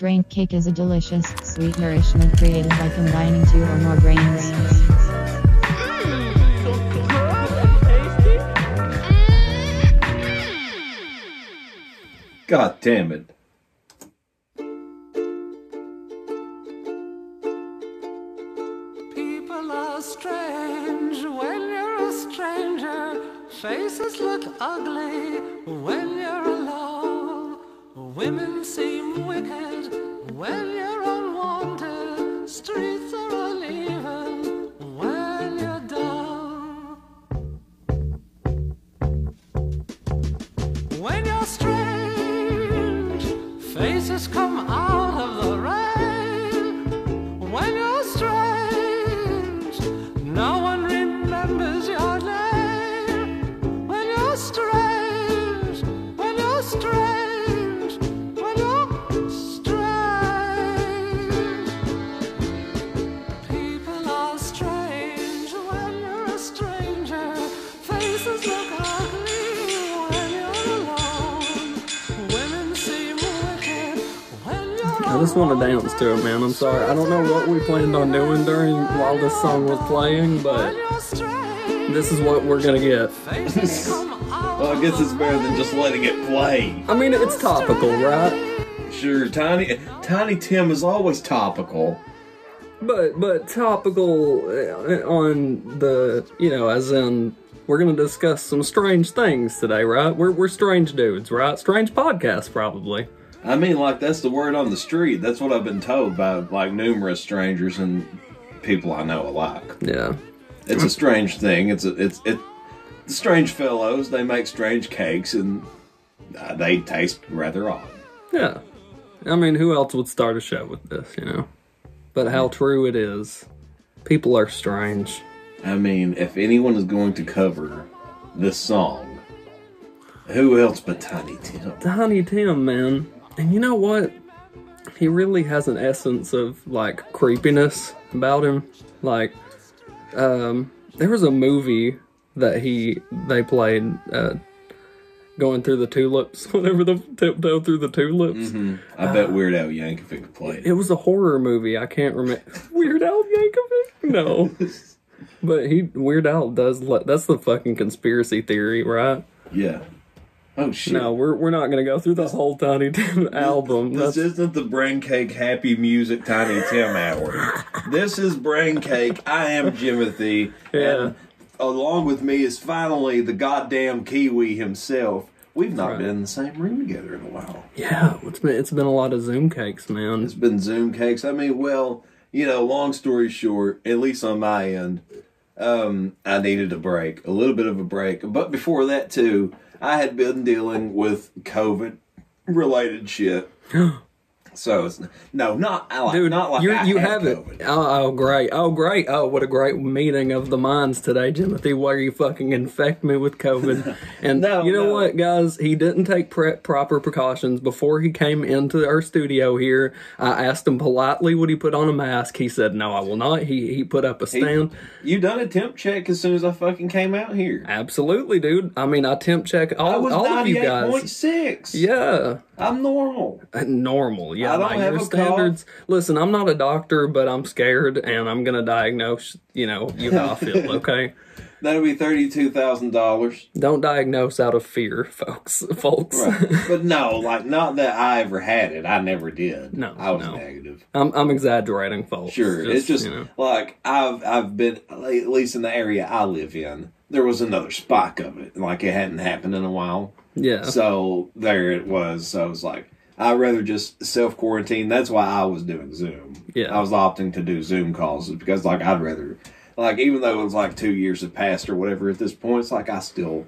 Brain cake is a delicious, sweet nourishment created by combining two or more grains. God damn it. People are strange when you're a stranger. Faces look ugly when just want to dance to it, man. I'm sorry. I don't know what we planned on doing during while this song was playing, but this is what we're gonna get. Well, I guess it's better than just letting it play. I mean, it's topical, right? Sure, Tiny Tiny Tim is always topical. But but topical uh, on the you know as in we're gonna discuss some strange things today, right? We're we're strange dudes, right? Strange podcast, probably. I mean, like that's the word on the street. That's what I've been told by like numerous strangers and people I know alike. Yeah. It's a strange thing. It's a, it's it. Strange fellows they make strange cakes and uh, they taste rather odd. Yeah. I mean, who else would start a show with this, you know? But how true it is. People are strange. I mean, if anyone is going to cover this song, who else but Tiny Tim? Tiny Tim, man. And you know what? He really has an essence of like creepiness about him. Like, um, there was a movie that he they played uh, going through the tulips. Whenever the tiptoe through the tulips, I bet Weird Al Yankovic played. it was a horror movie. I can't remember. Weird Al Yankovic? No. But he Weird Al does. le- That's the fucking conspiracy theory, right? Yeah. Oh shit. No, we're we're not gonna go through the whole Tiny Tim album. This That's isn't the Brain Cake Happy Music Tiny Tim Hour. this is Brain Cake. I am Jimothy. Yeah. And along with me is finally the goddamn Kiwi himself. We've not Right. been in the same room together in a while. yeah. It's been it's been a lot of Zoom cakes, man. It's been Zoom cakes. I mean, well, you know, long story short, at least on my end, um, I needed a break, a little bit of a break. But before that, too, I had been dealing with COVID related shit. So it's no, not I like, Dude, not like you you have have it. Oh, oh, great. Oh, great. Oh, what a great meeting of the minds today, Timothy. Why are you fucking infect me with COVID? And No, you know no. what, guys? He didn't take pre- proper precautions before he came into our studio here. I asked him politely, would he put on a mask? He said, no, I will not. He he put up a He- stand. you done a temp check as soon as I fucking came out here. Absolutely, dude. I mean, I temp check I all, was all of you guys. point six. Yeah. I'm normal. Uh, normal. Yeah, I don't like, have your standards. Listen, I'm not a doctor, but I'm scared, and I'm gonna diagnose. You know, you how I feel. Okay, That'll be thirty two thousand dollars. don't diagnose out of fear, folks. Folks, Right. but no, like not that I ever had it. I never did. No, I was no. negative. I'm I'm exaggerating, folks. Sure, it's just you know. like I've I've been at least in the area I live in. There was another spike of it, like it hadn't happened in a while. Yeah, So there it was. So I was like, I'd rather just self quarantine. That's why I was doing Zoom. Yeah. I was opting to do Zoom calls because like I'd rather like even though it was like two years have passed or whatever at this point, it's like I still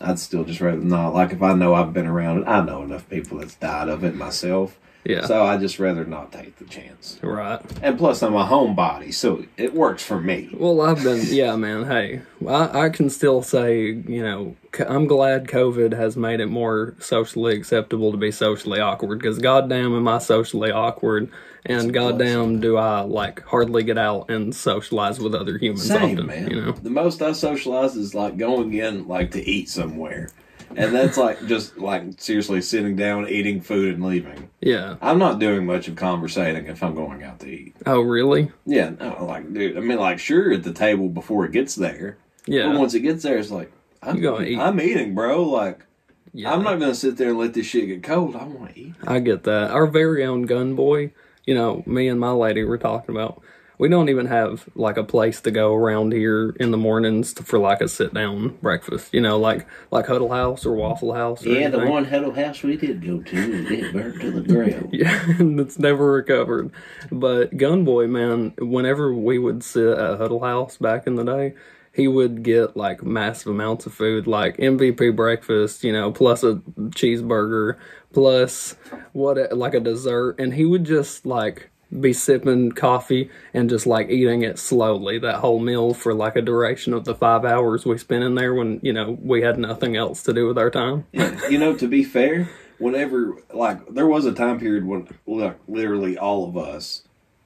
I'd still just rather not. Like if I know I've been around it, I know enough people that's died of it myself. Yeah, So I just rather not take the chance. right. And plus, I'm a homebody, so it works for me. Well, I've been, yeah, man. Hey, I, I can still say, you know, I'm glad COVID has made it more socially acceptable to be socially awkward. Because goddamn, am I socially awkward, and goddamn, do I like hardly get out and socialize with other humans Same, often. man. You know, The most I socialize is like going in, like to eat somewhere. And that's like just like seriously sitting down, eating food, and leaving. Yeah. I'm not doing much of conversating if I'm going out to eat. Oh, really? Yeah, no, like dude, I mean, like sure at the table before it gets there, Yeah. but once it gets there, it's like I'm gonna eat. I'm eating, bro. Like yeah. I'm not gonna sit there and let this shit get cold. I want to eat. I get that. Our very own gun boy, you know, me and my lady were talking about. We don't even have like a place to go around here in the mornings to, for like a sit down breakfast. You know, like like Huddle House or Waffle House. Or Yeah, the one Huddle House we did go to, it burnt to the ground. Yeah, and it's never recovered. But Gunboy, man, whenever we would sit at Huddle House back in the day, he would get like massive amounts of food, like MVP breakfast, you know, plus a cheeseburger, plus what, like a dessert, and he would just like be sipping coffee and just like eating it slowly that whole meal for like a duration of the five hours we spent in there when you know we had nothing else to do with our time. you know, to be fair, whenever like there was a time period when like literally all of us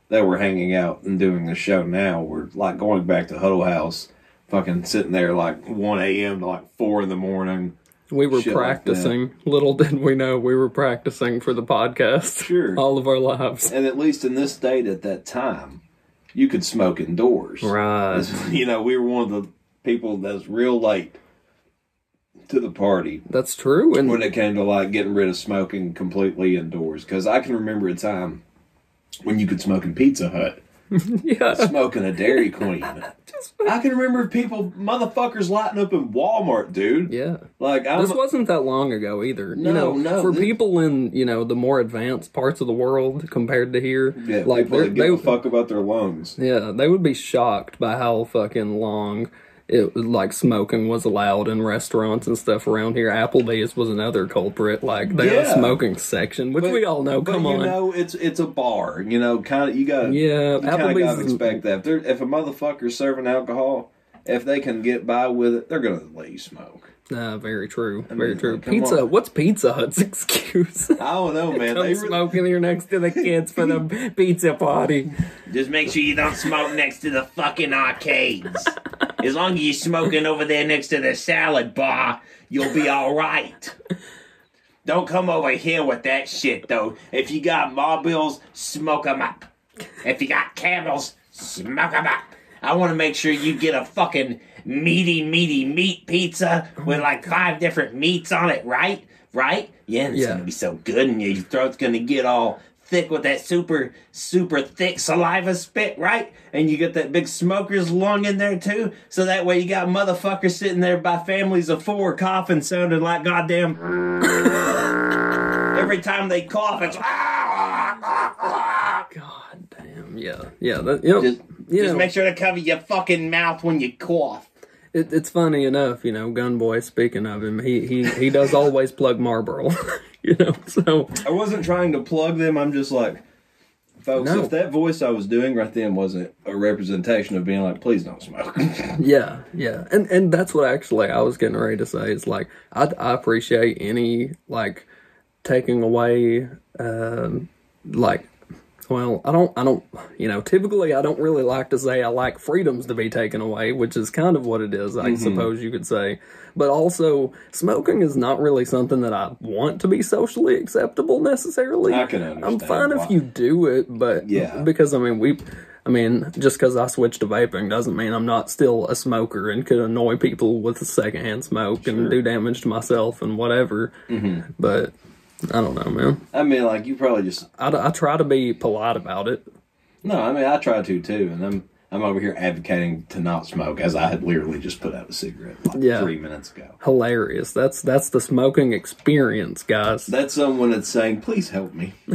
that were hanging out and doing the show now were like going back to Huddle House, fucking sitting there like one a.m. to like four in the morning. We were Shit like practicing. Little did we know we were practicing for the podcast. Sure. All of our lives. And at least in this state at that time, you could smoke indoors. Right. You know, we were one of the people that's real late to the party That's true. And when it came to like getting rid of smoking completely indoors. Because I can remember a time when you could smoke in Pizza Hut, yeah. smoking a Dairy Queen. I can remember people, motherfuckers lighting up in Walmart, dude. Yeah. Like I'm, This wasn't that long ago either. you No, know, no, for this- people in, you know, the more advanced parts of the world compared to here, yeah, like that give they a fuck about their lungs. Yeah, they would be shocked by how fucking long it like smoking was allowed in restaurants and stuff around here. Applebee's was another culprit. Like they had a smoking section, which we all know. But Come you on. know, it's it's a bar. You know, kind of you got Yeah, you kind of got to expect that. If, if a motherfucker's serving alcohol, if they can get by with it, they're gonna let you smoke. Nah, very true. Very mean, true. like, Pizza. on. What's Pizza Hut's excuse? I don't know, man. Come They smoking here next to the kids for the pizza party. Just make sure you don't smoke next to the fucking arcades. As long as you're smoking over there next to the salad bar, you'll be alright. Don't come over here with that shit, though. If you got marbles, smoke 'em up. If you got camels, smoke 'em up. I want to make sure you get a fucking meaty, meaty meat pizza oh with like five different meats on it, right? Right? Yeah, and it's Yeah. gonna be so good, and your throat's gonna get all thick with that super, super thick saliva spit, right? And you get that big smoker's lung in there too, so that way you got motherfuckers sitting there by families of four coughing, sounding like goddamn. Every time they cough, it's. Ah, God damn. Yeah. Yeah. That, you know, Just- you Just make sure to cover your fucking mouth when you cough. It, it's funny enough, you know, Gunboy, speaking of him, he, he, he does always plug Marlboro. you know, so I wasn't trying to plug them. I'm just like, folks, No. if that voice I was doing right then wasn't a representation of being like, please don't smoke. Yeah, yeah, and and that's what actually I was getting ready to say is like I I appreciate any like taking away um like well I don't I don't you know typically I don't really like to say I like freedoms to be taken away which is kind of what it is I suppose you could say but also smoking is not really something that I want to be socially acceptable necessarily I can understand. I'm fine why. if you do it but Yeah. because I mean we I mean, just because I switched to vaping doesn't mean I'm not still a smoker and could annoy people with secondhand smoke and do damage to myself and whatever. Mm-hmm. But I don't know, man. I mean, like, you probably just, I, I try to be polite about it. no, I mean, I try to too. And I'm, I'm over here advocating to not smoke as I had literally just put out a cigarette like Yeah. three minutes ago. Hilarious. That's that's the smoking experience, guys. That's someone that's saying, please help me.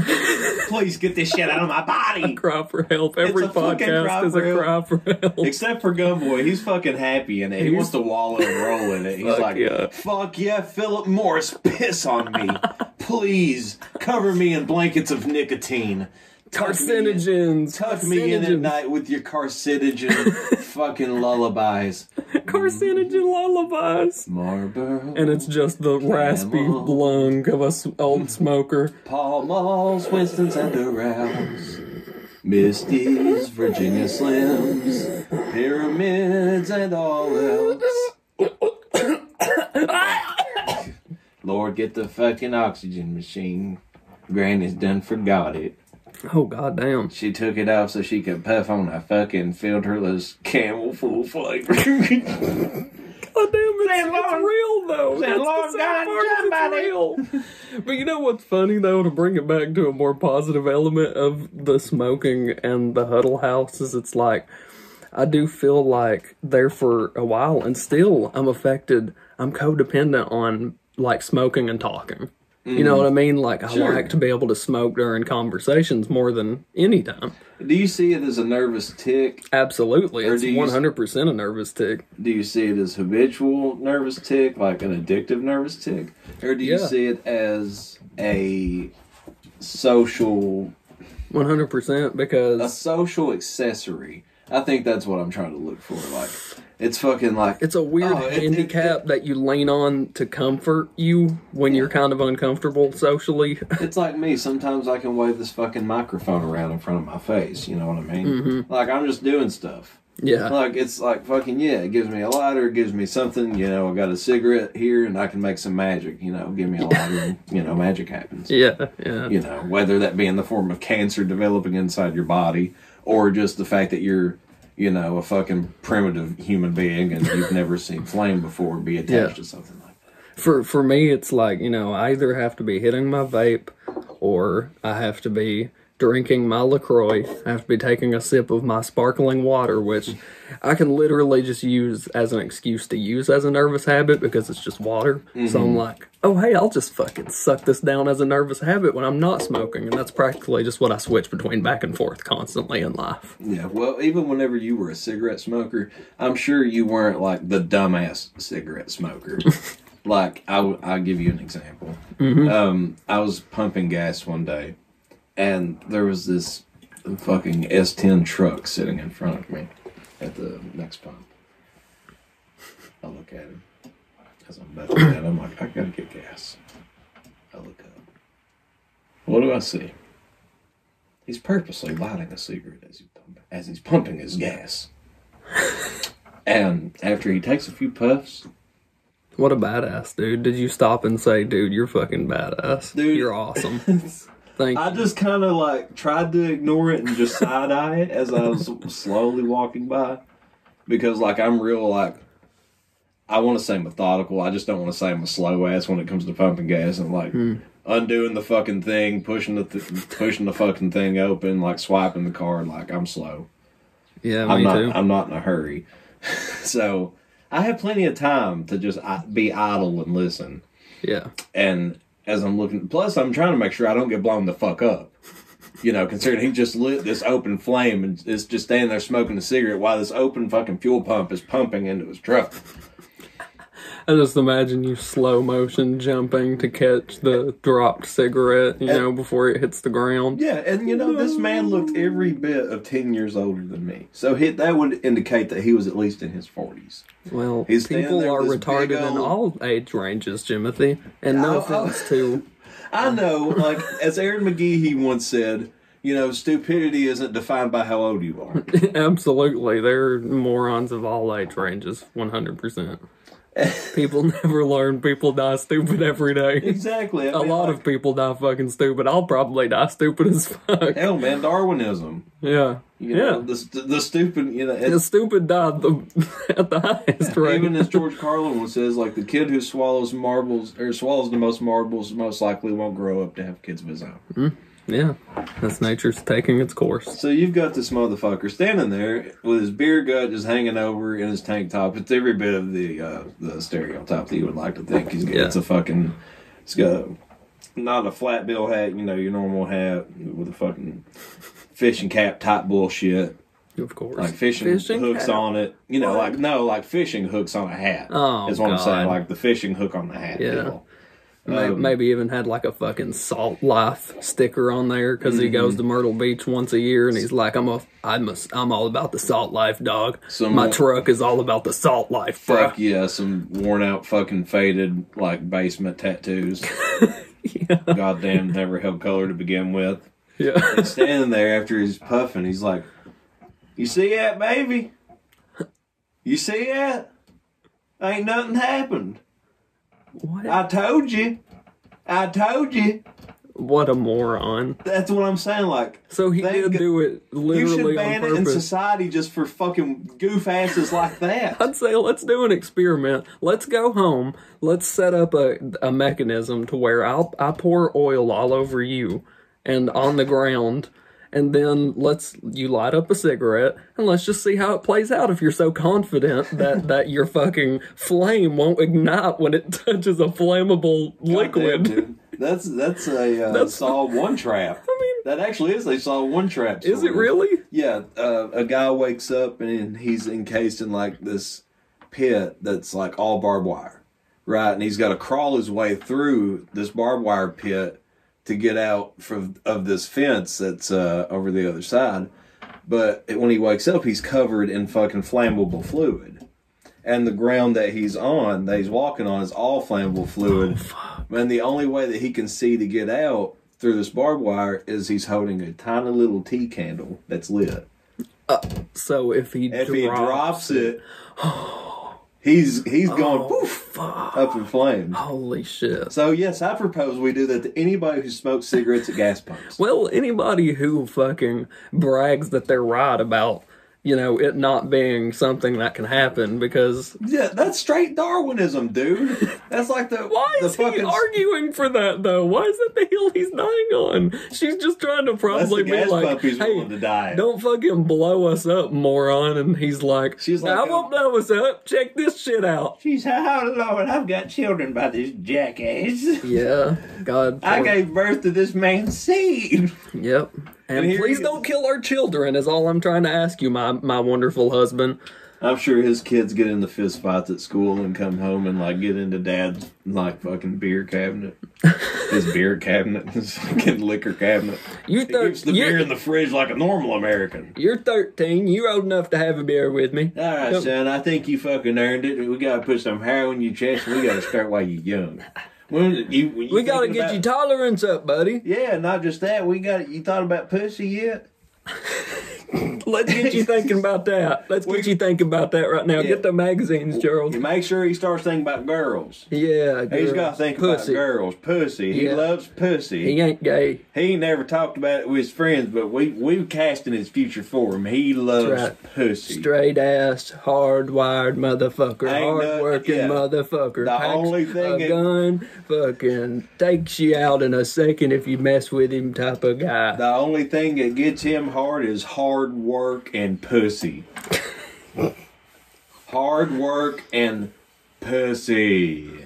Please get this shit out of my body. a cry for help. Every a podcast is a help. cry for help. Except for Gunboy, he's fucking happy in it. He He's- wants to wallow and roll in it. He's Fuck like, yeah. "Fuck yeah, Philip Morris, piss on me, please cover me in blankets of nicotine, Tuck me in- Carcinogens. Tuck me in at night with your carcinogen fucking lullabies, Carcinogen lullabies. Marlboro, And it's just the raspy Camel. lung of a old smoker. Pall Malls, Winston's and Dorals, Misty's, Virginia Slims, Pyramids, and all else. Lord, get the fucking oxygen machine. Granny's done forgot it. Oh goddamn! She took it off so she could puff on a fucking filterless camel full flavor. Goddamn, it's, Say, it's Lord- real though. say, That's Lord the sad part, it's somebody. real. but you know what's funny though? To bring it back to a more positive element of the smoking and the huddle house is it's like I do feel like there for a while, and still I'm affected. I'm codependent on like smoking and talking. You know mm. what I mean? Like I Sure. like to be able to smoke during conversations more than any time. Do you see it as a nervous tick? Absolutely, Or it's 100 percent a nervous tick. Do you see it as habitual nervous tick, like an addictive nervous tick? Or do you Yeah. see it as a social 100 percent because a social accessory? I think that's what I'm trying to look for. Like it's fucking like It's a weird Oh, it- handicap that you lean on to comfort you when you're kind of uncomfortable socially. It's like me. Sometimes I can wave this fucking microphone around in front of my face. You know what I mean? Mm-hmm. Like I'm just doing stuff. yeah. Like it's like fucking yeah. It gives me a lighter. It gives me something. You know, I got a cigarette here, and I can make some magic. You know, give me a lighter, and you know, magic happens. Yeah. Yeah. You know, whether that be in the form of cancer developing inside your body, or just the fact that you're, you know, a fucking primitive human being and you've never seen flame before be attached Yeah. to something like that. For for me it's like, you know, I either have to be hitting my vape or I have to be drinking my LaCroix. I have to be taking a sip of my sparkling water, which I can literally just use as an excuse to use as a nervous habit because it's just water. So I'm like, oh, hey, I'll just fucking suck this down as a nervous habit when I'm not smoking. And that's practically just what I switch between back and forth constantly in life. Yeah, well, even whenever you were a cigarette smoker, I'm sure you weren't like the dumbass cigarette smoker. like, I w- I'll give you an example. Um, I was pumping gas one day, and there was this fucking S10 truck sitting in front of me at the next pump. I look at him as I'm about to get I'm like, I gotta get gas. I look up. What do I see? He's purposely lighting a cigarette as, he pump, as he's pumping his gas. and after he takes a few puffs, What a badass, dude. Did you stop and say, dude, you're fucking badass? Dude. You're awesome. Thank I you. just kind of like tried to ignore it and just side eye it as I was slowly walking by. Because, like, I'm real, like, I want to say methodical. I just don't want to say I'm a slow ass when it comes to pumping gas and, like, hmm. undoing the fucking thing, pushing the, th- pushing the fucking thing open, like, swiping the card. Like, I'm slow. Yeah, I'm me not. too. I'm not in a hurry, so I have plenty of time to just be idle and listen. yeah. And as I'm looking, plus I'm trying to make sure I don't get blown the fuck up. You know, considering he just lit this open flame and is just standing there smoking a cigarette while this open fucking fuel pump is pumping into his truck. I just imagine you slow motion jumping to catch the dropped cigarette, you know, before it hits the ground. Yeah, and you know this man looked every bit of ten years older than me, so he, that would indicate that he was at least in his forties. Well, He's people are with this big retarded in all age ranges, Timothy. And no oh. offense to. I know, like as Aaron McGee he once said, you know, stupidity isn't defined by how old you are. Absolutely. They're morons of all age ranges, 100%. People never learn. People die stupid every day. exactly. I A mean, lot like, of people die fucking stupid. I'll probably die stupid as fuck. hell, man, Darwinism. Yeah. You yeah. the the stupid. You know, the stupid died the, at the highest rate. even as George Carlin once says, like the kid who swallows marbles or swallows the most marbles most likely won't grow up to have kids of his own. Hmm. Yeah. That's nature's taking its course. So you've got this motherfucker standing there with his beer gut just hanging over in his tank top. It's every bit of the uh, the stereotype that you would like to think. He's got, Yeah. It's a fucking. It's got not a flat bill hat, you know, your normal hat with a fucking fishing cap type bullshit, Of course. like fishing, Fishing hooks cap. on it. You know, like no, like fishing hooks on a hat. Oh, is what I'm saying. God. Like the fishing hook on the hat. Yeah. deal. Um, Maybe even had like a fucking salt life sticker on there because Mm-hmm. he goes to Myrtle Beach once a year and he's like, "I'm a, I'm a, I'm all about the salt life, dog. Some My truck is all about the salt life, bro." Fuck yeah, some worn out, fucking faded, like basement tattoos. Yeah, Goddamn, never held color to begin with. yeah. He's standing there after he's puffing. He's like, "You see that, baby? You see that? Ain't nothing happened. What? I told you. I told you. what a moron. That's what I'm saying. Like, So he did go- do it literally you should ban it in society just for fucking goof asses like that. I'd say let's do an experiment. Let's go home. Let's set up a, a mechanism to where I'll I pour oil all over you and on the ground, and then let's you light up a cigarette and let's just see how it plays out. If you're so confident that that your fucking flame won't ignite when it touches a flammable liquid. Dude. That's that's a uh, That's- Saw one trap. I mean, That actually is a Saw one trap. is it really? Yeah, uh, a guy wakes up and he's encased in like this pit that's like all barbed wire, right? And he's got to crawl his way through this barbed wire pit to get out from of this fence that's uh, over the other side. But when he wakes up, he's covered in fucking flammable fluid, and the ground that he's on, that he's walking on, is all flammable fluid. And the only way that he can see to get out through this barbed wire is he's holding a tiny little tea candle that's lit. So if he If drops he drops it, he's he's going oh, poof up in flames. holy shit. So yes, I propose we do that to anybody who smokes cigarettes at gas pumps. Well, anybody who fucking brags that they're right about, you know, it not being something that can happen because Yeah, that's straight Darwinism, dude. That's like the why the is he arguing for that though? Why is that the hill he's dying on? She's just trying to probably be like, "Hey, don't fucking blow us up, moron!" And he's like, She's like, "I um, won't blow us up. Check this shit out." She's "Oh Lord, I've got children by this jackass. Yeah, God. I gave birth to this man's seed." Yep. And, And please don't kill our children. Is all I'm trying to ask you, my my wonderful husband. I'm sure his kids get into fist fights at school and come home and like get into dad's like fucking beer cabinet. His beer cabinet, his fucking liquor cabinet. You thir- keeps the you're, beer in the fridge like a normal American. you're 13. You're old enough to have a beer with me. All right, Yep. son. I think you fucking earned it. We gotta put some hair on your chest. and We gotta start while you're young. When you, when you We gotta get about- your tolerance up, buddy. Yeah, not just that. We got. You thought about pussy yet? Let's get you thinking about that. Let's get you thinking about that right now. Yeah. Get the magazines, Gerald. You make sure he starts thinking about girls. Yeah, he's got to think pussy. about girls. Pussy. He Yeah. loves pussy. He ain't gay. He never talked about it with his friends, but we we casting his future for him. He loves right. pussy. Straight ass, hard wired motherfucker, Ain't hard working yeah. motherfucker. The Packs only thing a gun, fucking takes you out in a second if you mess with him, type of guy. The only thing that gets him hard is hard work and pussy. hard work and pussy.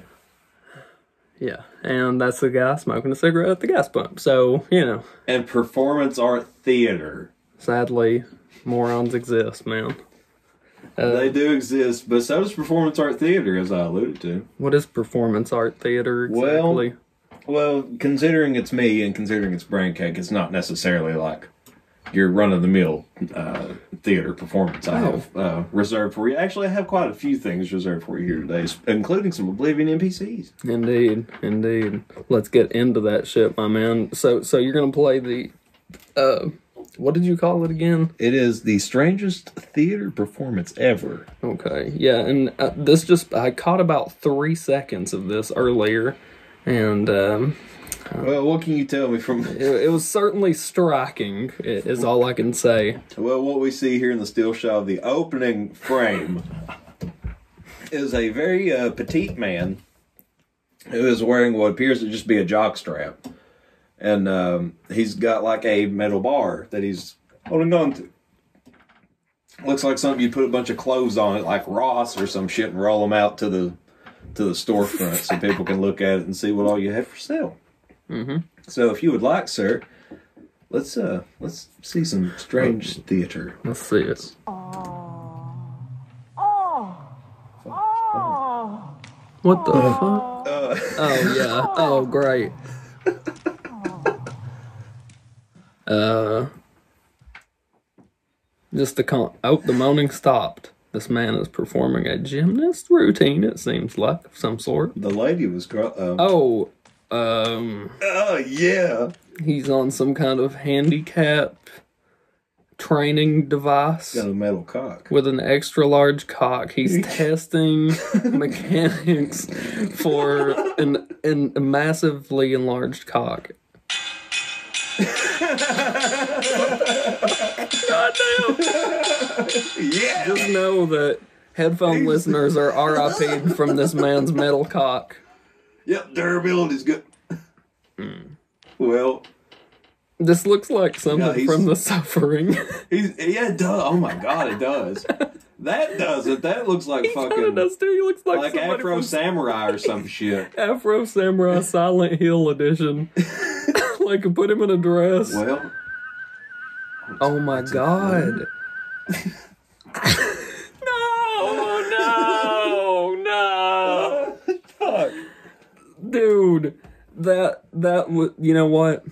Yeah, and that's the guy smoking a cigarette at the gas pump. So you know, And performance art theater. sadly, morons exist, man. Uh, They do exist, but so does performance art theater, as I alluded to. What is performance art theater exactly? Well, considering it's me and considering it's brain cake, it's not necessarily like your run of the mill uh, theater performance I have uh, reserved for you. Actually, I have quite a few things reserved for you here today, including some Oblivion NPCs. indeed, indeed. Let's get into that shit, my man. So, so you're gonna play the, uh, what did you call it again? It is the strangest theater performance ever. Okay, yeah, and uh, this just I caught about three seconds of this earlier, and um, Well, what can you tell me from? it, it was certainly striking. Is all I can say. Well, what we see here in the still shot of the opening frame is a very uh, petite man who is wearing what appears to just be a jock strap, and um, he's got like a metal bar that he's holding on to. Looks like something you put a bunch of clothes on it, like Ross or some shit, and roll them out to the to the storefront so people can look at it and see what all you have for sale. Mm-hmm. So, if you would like, sir, let's uh let's see some strange theater. Let's see it. What the fuck? oh yeah. Oh great. Uh, just the con. Oh, the moaning stopped. This man is performing a gymnast routine. It seems like of some sort. The lady was. gro- Um, Oh, um, oh yeah. he's on some kind of handicap training device Got a metal cock. with an extra large cock. He's testing mechanics for an, an, a massively enlarged cock. Goddamn! Yeah. Just know that headphone listeners are RIP'd from this man's metal cock. Yep, durability's good. Hmm. Well, This looks like something from the suffering. he's yeah, it does. Oh my god, it does. That does it. That looks like He fucking does too. He looks like, like Afro from Samurai or some shit. Afro Samurai Silent Hill edition. like put him in a dress. Well, Oh my god. no, no, no. fuck. Dude, that that was you know what?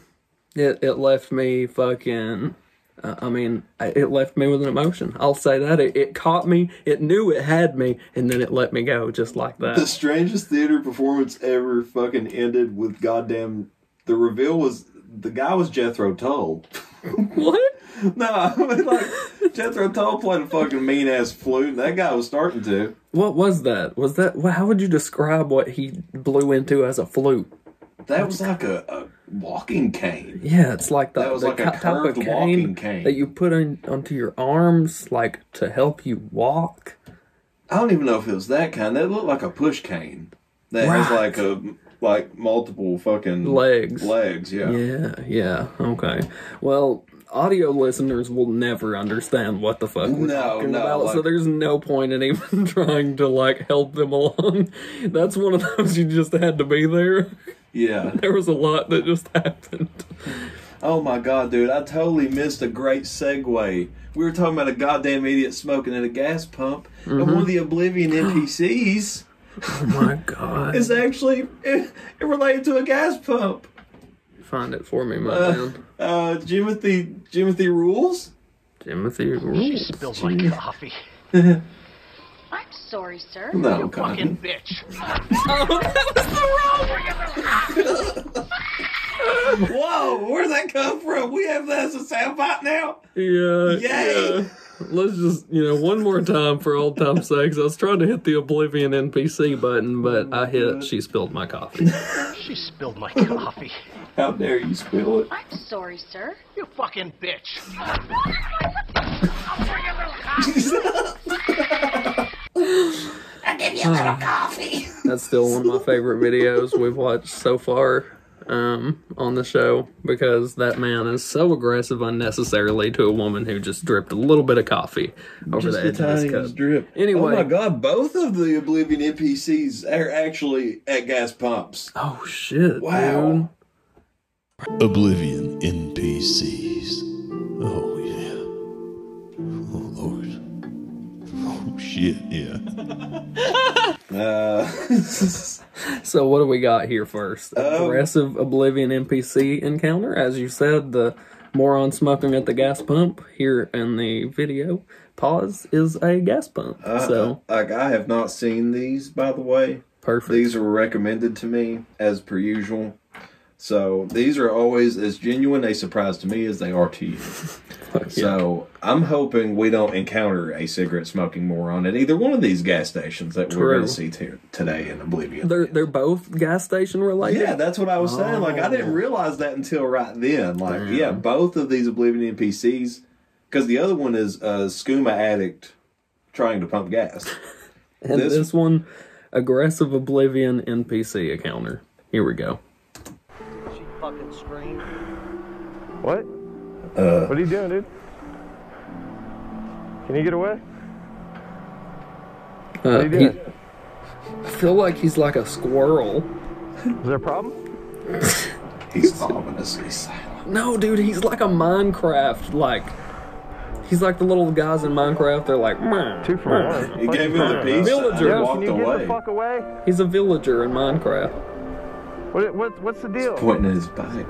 It it left me fucking uh, I mean, it left me with an emotion. I'll say that. It, it caught me. It knew it had me, and then it let me go just like that. The strangest theater performance ever fucking ended with goddamn. The reveal was the guy was Jethro Tull. what? no, I mean like Jethro Tull played a fucking mean ass flute. And that guy was starting to. What was that? Was that? How would you describe what he blew into as a flute? That was like a, a walking cane. Yeah, it's like the, That was the like a type of curved cane, walking cane. that you put on, onto your arms, like to help you walk. I don't even know if it was that kind. That looked like a push cane. That has like a like multiple fucking Legs. Legs, yeah. Yeah, yeah, okay. Well, audio listeners will never understand what the fuck we're No, talking no, about, so there's no point in even trying to like help them along. That's one of those you just had to be there. Yeah. There was a lot that just happened. Oh my god, dude! I totally missed a great segue. We were talking about a goddamn idiot smoking at a gas pump, and one of mm-hmm. the Oblivion NPCs Oh my god! It's actually it, it related to a gas pump. Find it for me, my Uh, man. uh, Jimothy, Jimothy rules. Timothy rules. She rules. spilled my coffee. I'm sorry, sir. No, You fucking Connie. bitch. Whoa, where'd that come from? We have that as a soundbite now. Yeah, Yay! yeah. Let's just, you know, one more time for old time's sakes. I was trying to hit the Oblivion NPC button, but I hit she spilled my coffee. She spilled my coffee. How dare you spill it? I'm sorry, sir. You fucking bitch. I'll bring it over coffee. That's still one of my favorite videos we've watched so far um, on the show because that man is so aggressive unnecessarily to a woman who just dripped a little bit of coffee over the edge of his cup. drip. Anyway. oh my god, both of the Oblivion NPCs are actually at gas pumps. Oh shit! Wow. dude. Oblivion NPCs. Oh, shit, yeah. Uh, So what do we got here first? Um, Aggressive Oblivion NPC encounter, as you said. The moron smoking at the gas pump here in the video. Pause is a gas pump. so like I have not seen these, by the way. perfect. These were recommended to me as per usual. So these are always as genuine a surprise to me as they are to you. So I'm hoping we don't encounter a cigarette smoking moron at either one of these gas stations that we're going to see t- today in Oblivion. They're they're both gas station related. yeah, that's what I was saying. Like I Oh. didn't realize that until right then. Like yeah, both of these Oblivion NPCs, because the other one is a skooma addict trying to pump gas. and this- this, one, aggressive Oblivion NPC encounter. Here we go. She fucking screamed. What? Uh, What are you doing, dude? Can you get away? Uh, What are you he, doing? I feel like he's like a squirrel. Is there a problem? he's ominously silent. No, dude, he's like a Minecraft like. He's like the little guys in Minecraft. They're like, "Meh, Two for one. He gave him the piece. Villager. sign Yo, can walked you get away. the fuck away? He's a villager in Minecraft. What, what, what's the deal? He's Pointing at his bike.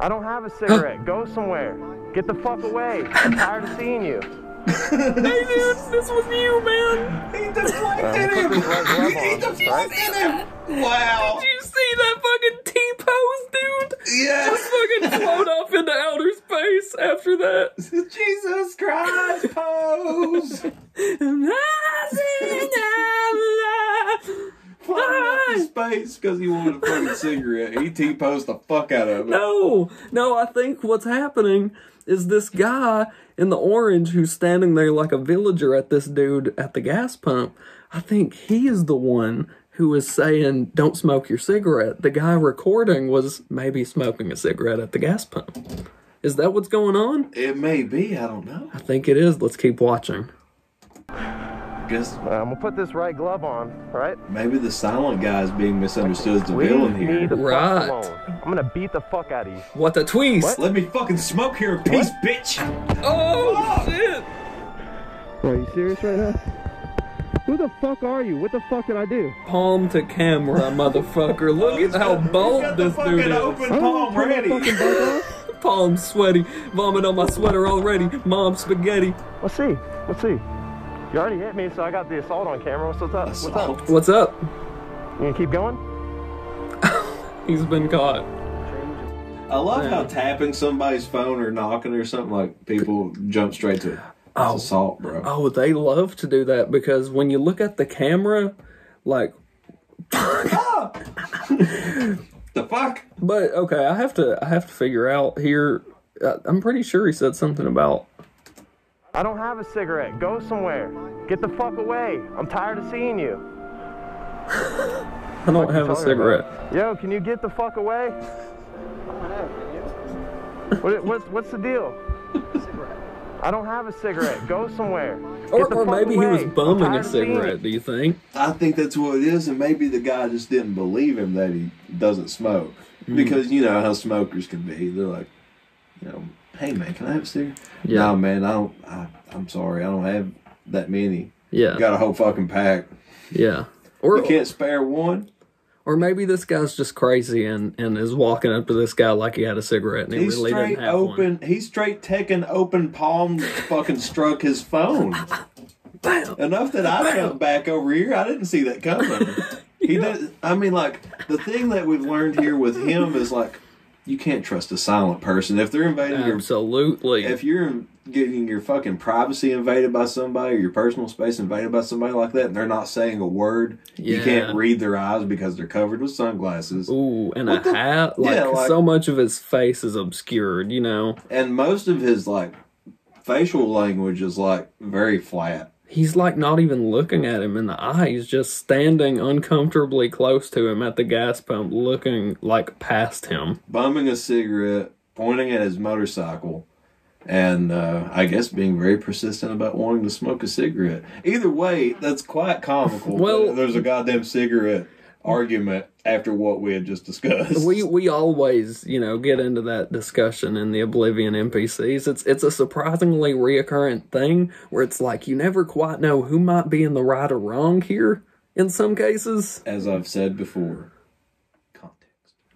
I don't have a cigarette. Go somewhere. Get the fuck away. I'm tired of seeing you. Hey, dude, this was you, man. He deflected uh, him. He deflected him. Wow. Did you see that fucking T pose, dude? Yes. just fucking float off into outer space after that. Jesus Christ pose. Flying out to space because he wanted a fucking cigarette. He T posed the fuck out of it. No, no, I think what's happening is this guy in the orange who's standing there like a villager at this dude at the gas pump. I think he is the one who is saying, Don't smoke your cigarette. The guy recording was maybe smoking a cigarette at the gas pump. Is that what's going on? It may be. I don't know. I think it is. Let's keep watching. Guess uh, I'm gonna put this right glove on, right? maybe the silent guy is being misunderstood as the Leave villain me here. the Right. alone. I'm gonna beat the fuck out of you. What a twist! Let me fucking smoke here, piece bitch. Oh, shit! Are you serious right now? Who the fuck are you? What the fuck did I do? Palm to camera, motherfucker. Look at how bold Got the this dude is. open palm ready. Palm sweaty. Vomit on my sweater already. Mom spaghetti. Let's see. Let's see. You already hit me, so I got the assault on camera. What's up? What's up? What's up? You gonna keep going? He's been caught. I love how tapping somebody's phone or knocking or something like people jump straight to Oh. assault, bro. Oh, they love to do that because when you look at the camera, like, The fuck? but okay, I have to, I have to figure out here. Uh, I'm pretty sure he said something about. I don't have a cigarette. Go somewhere. Get the fuck away. I'm tired of seeing you. I don't have a talking cigarette. Yo, can you get the fuck away? What, what's, what's the deal? I don't have a cigarette. Go somewhere. Or, or fuck maybe he was bumming a tired of seeing cigarette. Do you think? I think that's what it is, and maybe the guy just didn't believe him that he doesn't smoke. Hmm. Because you know how smokers can be. They're like, you know, hey man, can I have a cigarette? Yeah. No man, I don't I, I'm sorry, I don't have that many. Yeah. Got a whole fucking pack. Yeah. Or You can't spare one? or maybe this guy's just crazy and and is walking up to this guy like he had a cigarette and he He's really straight didn't have one. open. He's straight taking open palm, fucking struck his phone. Enough that I jumped back over here. I didn't see that coming. He did. I mean, like the thing that we've learned here with him is like you can't trust a silent person if they're invading your. Absolutely. If you're getting your fucking privacy invaded by somebody, or your personal space invaded by somebody like that, and they're not saying a word, you can't read their eyes because they're covered with sunglasses. Ooh, and What a the- hat. Like, Yeah, like- so much of his face is obscured. You know, and most of his like facial language is like very flat. He's like not even looking at him in the eye. He's just standing uncomfortably close to him at the gas pump, looking like past him. bumming a cigarette, pointing at his motorcycle, and uh, I guess being very persistent about wanting to smoke a cigarette. Either way, that's quite comical. Well- there's a goddamn cigarette argument after what we had just discussed. We we always you know get into that discussion in the Oblivion NPCs. It's it's a surprisingly reoccurrent thing where it's like you never quite know who might be in the right or wrong here in some cases, As I've said before,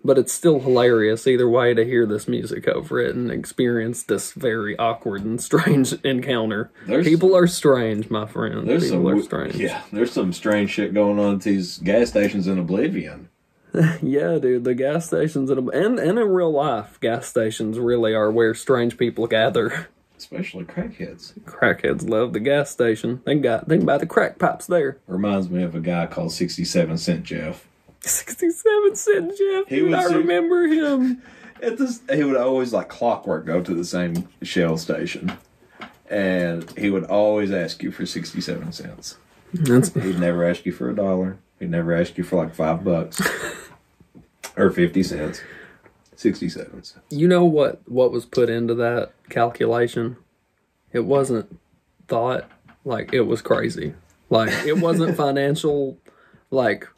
but it's still hilarious either way to hear this music over it and experience this very awkward and strange encounter. There's People are strange, my friend. there's People some are strange. yeah, there's some strange shit going on at these gas stations in Oblivion. Yeah, dude, the gas stations in, and and in real life, gas stations really are where strange people gather. Especially crackheads. Crackheads love the gas station. They got they can buy the crack pipes there. Reminds me of a guy called 67 Cent Jeff. Sixty-seven cent Jeff. He dude, was I remember him. At this, he would always like clockwork go to the same Shell station, and he would always ask you for sixty-seven cents. That's He'd never ask you for a dollar. He'd never ask you for like five bucks or fifty cents. Sixty-seven cents. you know what what was put into that calculation? It wasn't thought like it was crazy. Like it wasn't financial. Like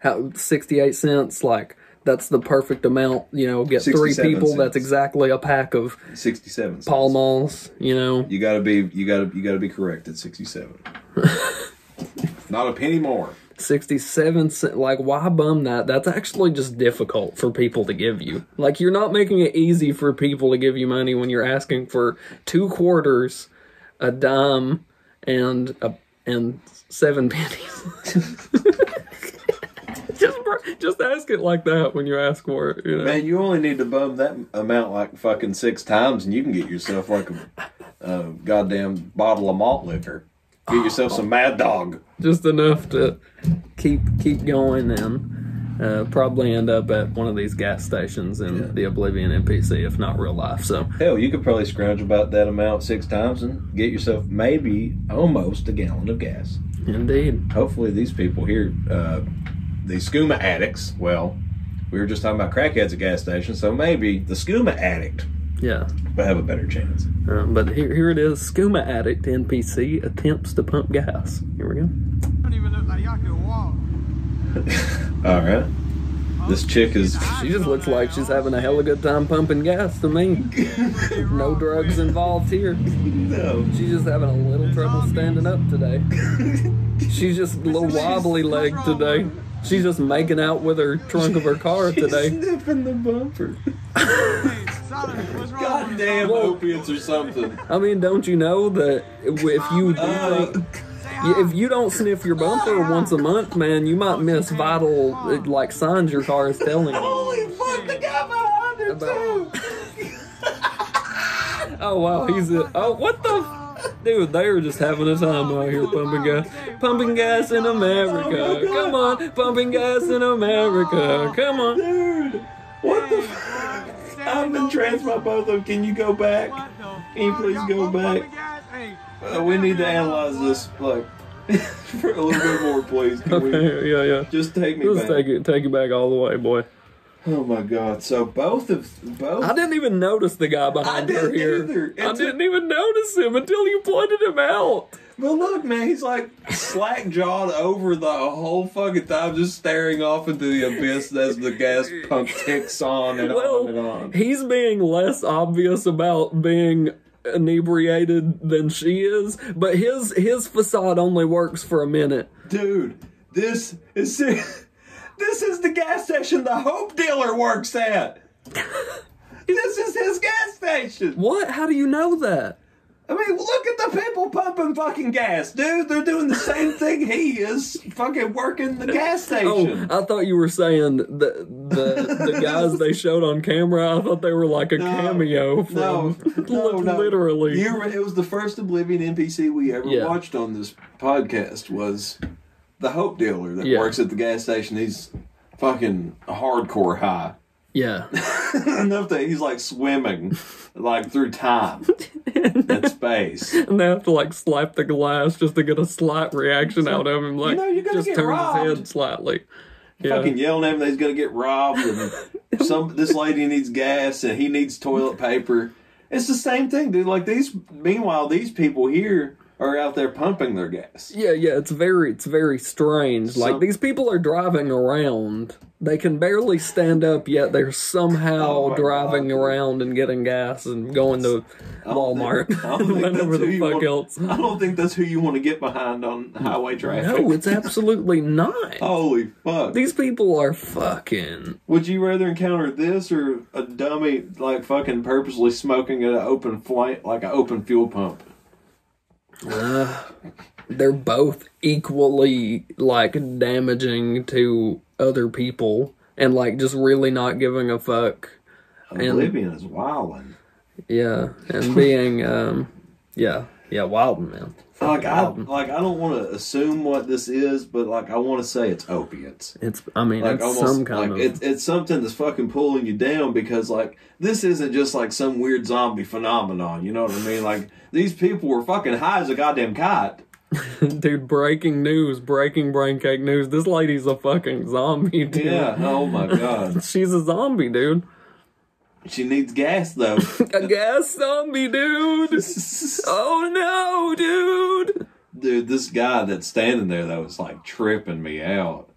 how sixty-eight cents. Like that's the perfect amount. You know, get three people. cents. That's exactly a pack of Sixty-seven. Cents. Pall Malls. You know. You gotta be. You gotta. You gotta be correct at sixty-seven. Not a penny more. 67 cent like why bum that that's actually just difficult for people to give you like you're not making it easy for people to give you money when you're asking for two quarters a dime and a and seven pennies just Just ask it like that when you ask for it. You know? Man, you only need to bum that amount like fucking six times, and you can get yourself like a, a goddamn bottle of malt liquor. Get yourself some Mad Dog. Just enough to keep keep going and uh, probably end up at one of these gas stations in the Oblivion NPC, if not real life. So Hell, you could probably scrounge about that amount six times and get yourself maybe almost a gallon of gas. indeed, Hopefully, these people here, uh, the skooma addicts, well, we were just talking about crackheads at gas stations, so maybe the skooma addict yeah. will have a better chance. Uh, but here here it is. Skooma addict NPC attempts to pump gas. Here we go. don't even look like y'all can walk. All right. This chick is. She just looks like she's having a hell of a good time pumping gas to me. no drugs involved here. No. She's just having a little trouble standing up today. She's just a little wobbly leg today. She's just making out with her trunk of her car today. sniffing the bumper. Hey, what's wrong? Goddamn opiates or something. I mean, don't you know that if you do Uh, if you don't sniff your bumper once a month, man, you might miss vital like signs your car is telling you. holy fuck, the guy behind her, too. Oh wow, he's a oh what the f- dude? They were just having a time out here pumping gas, pumping gas in America. Come on, pumping gas in America. Come on. Dude, what the fuck? I've been trans by both of them. Can you go back? Can you please go back? Uh, we need to analyze this, like, for a little bit more, please. Can we Okay, yeah, yeah. just take me Let's back? take it, take it back all the way, boy. Oh my god! So both of both. I didn't even notice the guy behind her here. either. I didn't even notice him until you pointed him out. But look, man, he's like slack jawed over the whole fucking time, just staring off into the abyss as the gas pump ticks on and on and on. he's being less obvious about being inebriated than she is, but his his facade only works for a minute. Dude, this is this is the gas station the Hope dealer works at. this is his gas station. What? How do you know that? I mean, look at the people pumping fucking gas, dude. They're doing the same thing he is, fucking working the gas oh, station. Oh. I thought you were saying the the the guys they showed on camera. I thought they were like a No, cameo from no, no, no. literally. You, it was the first Oblivion NPC we ever Yeah. watched on this podcast was the Hope dealer that Yeah. works at the gas station. He's fucking hardcore high. yeah, Enough that he's like swimming like through time and space. and they have to like slap the glass just to get a slight reaction out of him. Like know, you're gonna just get robbed. his head slightly. Yeah. Fucking yelling at him that he's gonna get robbed and some this lady needs gas and he needs toilet paper. It's the same thing, dude. Like these meanwhile, these people here are out there pumping their gas. Yeah, yeah, it's very it's very strange. Like these people are driving around. They can barely stand up yet they're somehow Oh driving God. around and getting gas and going to Walmart. think- I don't think Whatever that's who the you fuck want- else. I don't think that's who you want to get behind on highway traffic. No, it's absolutely not. Holy fuck. These people are fucking Would you rather encounter this or a dummy like fucking purposely smoking at an open flight like an open fuel pump? Uh, they're both equally like damaging to other people and like just really not giving a fuck. And- Oblivion is wilding. Yeah, and being um yeah, yeah, Wilden man. Like I like I don't want to assume what this is, but like I want to say it's opiates. It's I mean Like it's almost some kind like of it's it's something that's fucking pulling you down because like this isn't just like some weird zombie phenomenon. You know what I mean? Like these people were fucking high as a goddamn kite. dude breaking news, breaking brain cake news. This lady's a fucking zombie, dude. Yeah. Oh my god. She's a zombie, dude. She needs gas though. A gas zombie, dude. Oh no, dude. Dude, this guy that's standing there that was like tripping me out.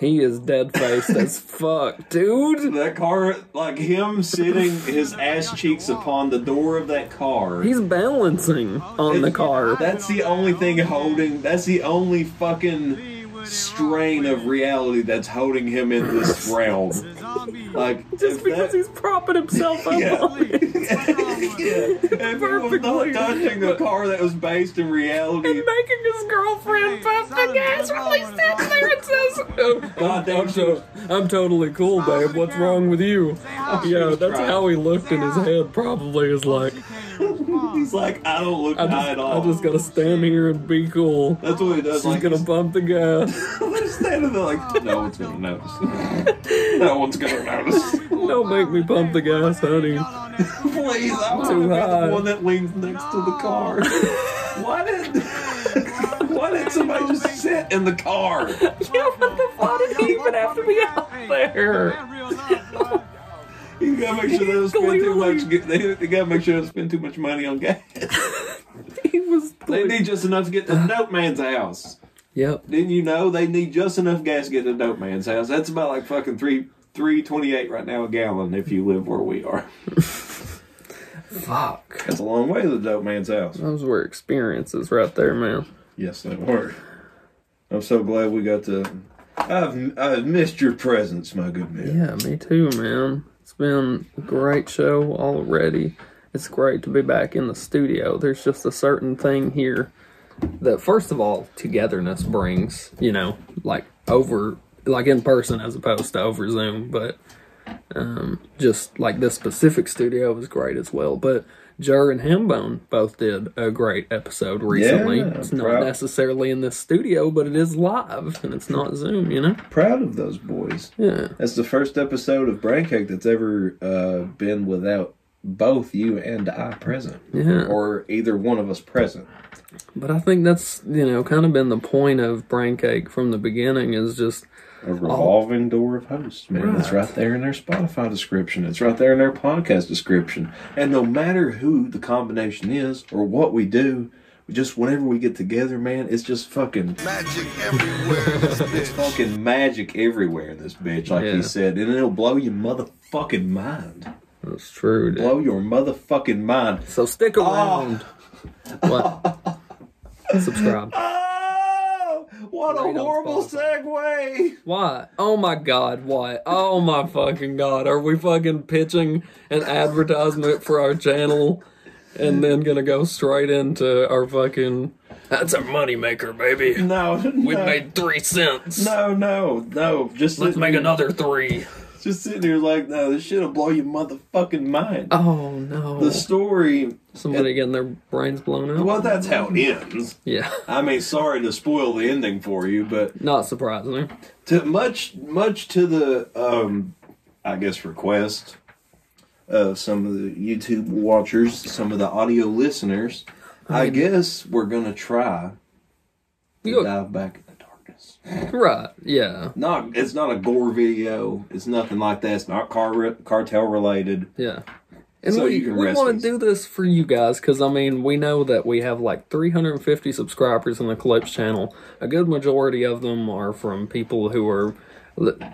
He is dead faced as fuck, dude. That car, like him sitting his ass cheeks upon the door of that car. He's balancing on the car. That's the only thing holding. That's the only fucking strain of reality that's holding him in this realm. Like Just because that- he's propping himself up Yeah. on it. If it was not touching a car that was based in reality, and making his girlfriend pump the gas while he stands there and says, oh, God damn I'm, so, I'm totally cool, babe. What's wrong with you? Yeah, that's how he looked in his head, probably, is like, he's like, I don't look I high just, at I all. just gotta stand here and be cool. That's what he does. She's like, gonna pump the gas. he's standing there like, no one's gonna notice. no one's gonna notice. Don't make me pump the gas, honey. Please, I want Too to be high. the one that leans next to the car. why did Why did somebody just sit in the car? Yeah, what the fuck did he even have to be out there? You gotta make sure they don't spend too much. They, they gotta make sure they don't spend too much money on gas. He was. They need just enough to get to the dope man's house. Yep. Didn't you know they need just enough gas to get to the dope man's house? That's about like fucking three three twenty eight right now a gallon if you live where we are. Fuck. That's a long way to the dope man's house. Those were experiences right there, man. Yes, they were. I'm so glad we got to. I've I've missed your presence, my good man. Yeah, me too, man. Been a great show already. It's great to be back in the studio. There's just a certain thing here that, first of all, togetherness brings, you know, like over, like in person as opposed to over Zoom, but um, just like this specific studio was great as well. But Jer and Hambone both did a great episode recently. Yeah, it's not proud- necessarily in this studio, but it is live and it's not Zoom, you know? Proud of those boys. Yeah. That's the first episode of Brain Cake that's ever uh, been without both you and I present, Yeah. or either one of us present. But I think that's you know kind of been the point of Brain Cake from the beginning is just A revolving door of hosts, man. It's Right. right there in their Spotify description. It's right there in their podcast description. And no matter who the combination is or what we do, just whenever we get together, man, it's just fucking Magic everywhere. it's fucking magic everywhere in this bitch, like Yeah. he said, and it'll blow your motherfucking mind. that's true. Dude. Blow your motherfucking mind. So stick around. Ah. What? Subscribe. Ah. What a Right on horrible segue! What? Oh my god, what? Oh my fucking god. Are we fucking pitching an advertisement for our channel and then gonna go straight into our fucking. That's our moneymaker, baby. No, We no, made three cents. no, no, no. Just Let's make here- another three. Just sitting here like, no, this shit'll blow your motherfucking mind. Oh no. The story, Somebody getting their brains blown out? well, that's how it ends. Yeah. I mean, sorry to spoil the ending for you, but Not surprising. to much, much to the, um, I guess, request of some of the YouTube watchers, some of the audio listeners, I guess we're gonna try to dive back in the darkness. Right. Yeah. Not, it's not a gore video. It's nothing like that. It's not car cartel related. Yeah. And So we, we want to do this for you guys because I mean we know that we have like 350 subscribers on the Clips channel. A good majority of them are from people who are,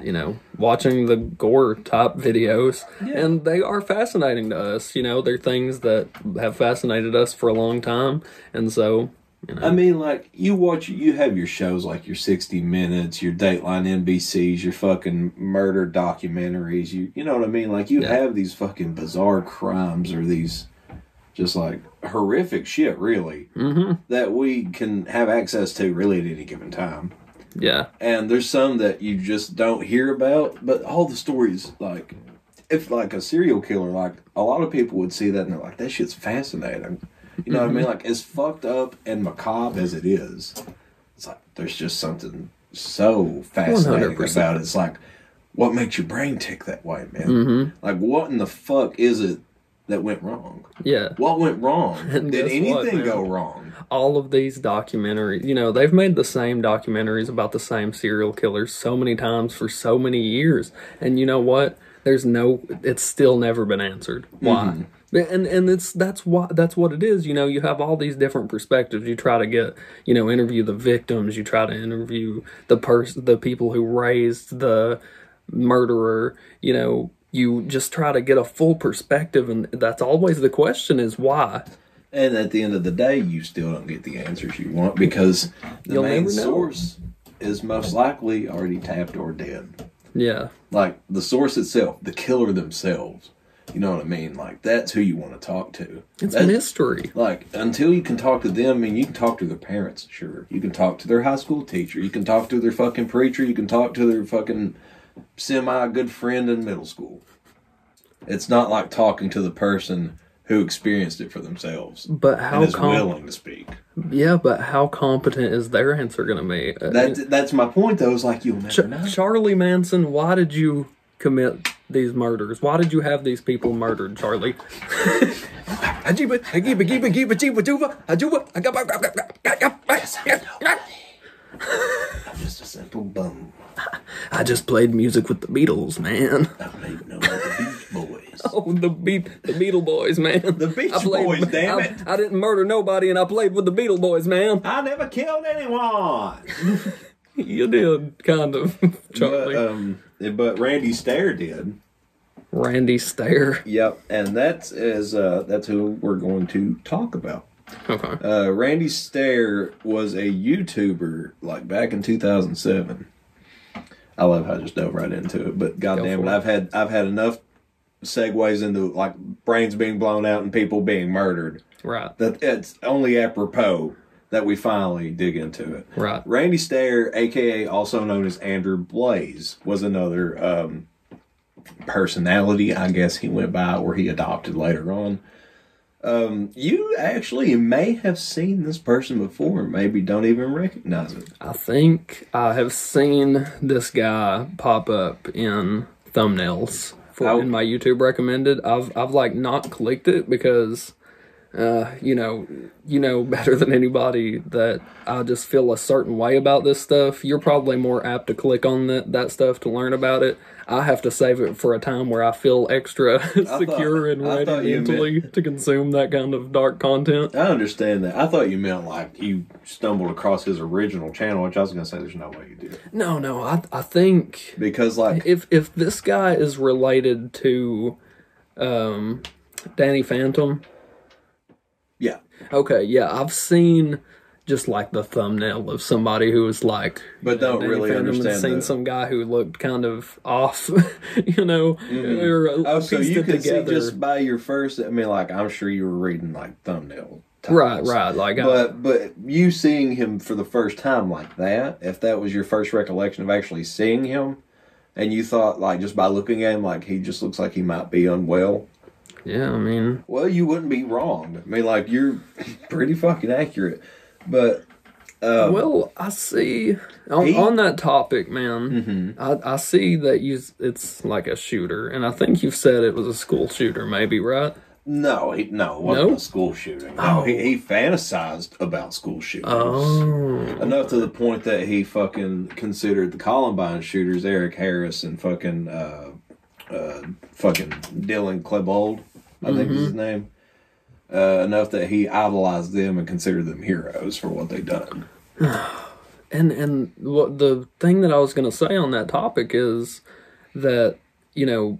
you know, watching the gore type videos, and they are fascinating to us. You know, they're things that have fascinated us for a long time, and so you know, I mean, like you watch, you have your shows like your sixty minutes, your Dateline NBCs, your fucking murder documentaries. You, you know what I mean? Like you Yeah. have these fucking bizarre crimes or these just like horrific shit, really, hmm that we can have access to really at any given time. yeah, And there's some that you just don't hear about, but all the stories, like if like a serial killer, like a lot of people would see that and they're like, that shit's fascinating. You know what I mean? Like as fucked up and macabre as it is, it's like there's just something so fascinating 100%. about it. It's like, what makes your brain tick that way, man? Mm-hmm. Like, what in the fuck is it that went wrong? yeah. What went wrong? Did anything what, go wrong? all of these documentaries, you know, they've made the same documentaries about the same serial killers so many times for so many years. And you know what? There's no it's still never been answered. Why? And and it's that's why that's what it is. You know, you have all these different perspectives. You try to get, you know, interview the victims, you try to interview the person the people who raised the murderer, you know, you just try to get a full perspective and that's always the question is why? And at the end of the day, you still don't get the answers you want because the You'll main source is most likely already tapped or dead. Yeah. Like the source itself, the killer themselves, You know what I mean? Like that's who you want to talk to. It's That's- mystery. Like until you can talk to them, I mean, you can talk to their parents, sure. You can talk to their high school teacher. You can talk to their fucking preacher. You can talk to their fucking semi good friend in middle school. It's not like talking to the person who experienced it for themselves But how and is com- willing to speak. Yeah, but how competent is their answer going to be? Uh, That that's my point, though. Is like you'll never Ch- know. Charlie Manson, why did you commit these murders? Why did you have these people murdered, Charlie? I'm just a simple bum. I just played music with the Beatles, man. I don't even know about the Beach Boys. Oh, the beat, the Beatle Boys, man. The Beach I played- Boys, damn I, it. I didn't murder nobody, and I played with the Beatle Boys, man. I never killed anyone. You did, kind of, But, um, but Randy Stair did. Randy Stair. Yep, and that's as uh, that's who we're going to talk about. Okay. Uh, Randy Stair was a YouTuber like back in 2007. I love how I just dove right into it, but goddamn it, it. I've had I've had enough segues into like brains being blown out and people being murdered Right. that it's only apropos that we finally dig into it. Right. Randy Stair, aka also known as Andrew Blaze, was another um, personality, I guess he went by, or he adopted later on. Um, you actually may have seen this person before, maybe don't even recognize it. I think I have seen this guy pop up in thumbnails for Oh. in my YouTube recommended. I've I've like not clicked it because uh, you know, you know better than anybody that I just feel a certain way about this stuff. You're probably more apt to click on that that stuff to learn about it. I have to save it for a time where I feel extra secure and ready thought mentally to consume that kind of dark content. I understand that. I thought you meant like you stumbled across his original channel, which I was going to say there's no way you did. No, no, I I think Because, like, if if this guy is related to um Danny Phantom. Okay, yeah, I've seen just like the thumbnail of somebody who was like But don't really understand and seen some guy who looked kind of off, you know, mm-hmm. or uh, Oh, so you it can see together. just by your first. I mean, like I'm sure you were reading like thumbnail. right, titles. right, like I- But but you seeing him for the first time like that, if that was your first recollection of actually seeing him, and you thought like just by looking at him like he just looks like he might be unwell, yeah, I mean, well you wouldn't be wrong. I mean like you're pretty fucking accurate. But um, well, I see on, He- Mm-hmm. on that topic, man. I, I see that you it's like a shooter, and I think you've said it was a school shooter, maybe, right? no, he, no, it wasn't No? a school shooting. No, he, he fantasized about school shootings. Oh, Enough to the point that he fucking considered the Columbine shooters, Eric Harris and fucking uh, uh, fucking Dylan Klebold, I think is his name. Uh, enough that he idolized them and considered them heroes for what they done. and and what the thing that I was going to say on that topic is that you know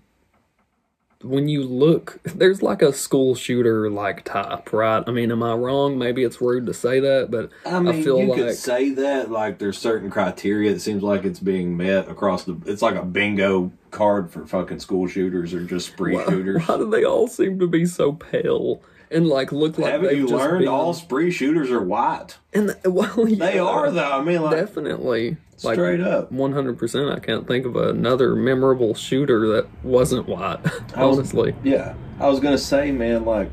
when you look there's like a school shooter like type right i mean am i wrong maybe it's rude to say that but I mean, feel you like could say that like there's certain criteria. It seems like it's being met across the. It's like a bingo card for fucking school shooters or just spree shooters. why do they all seem to be so pale and like look like Haven't you just learned been, all spree shooters are white? and well yeah, They are though. I mean, like definitely like straight up. 100% i can't think of another memorable shooter that wasn't white honestly Yeah, I was gonna say, man, like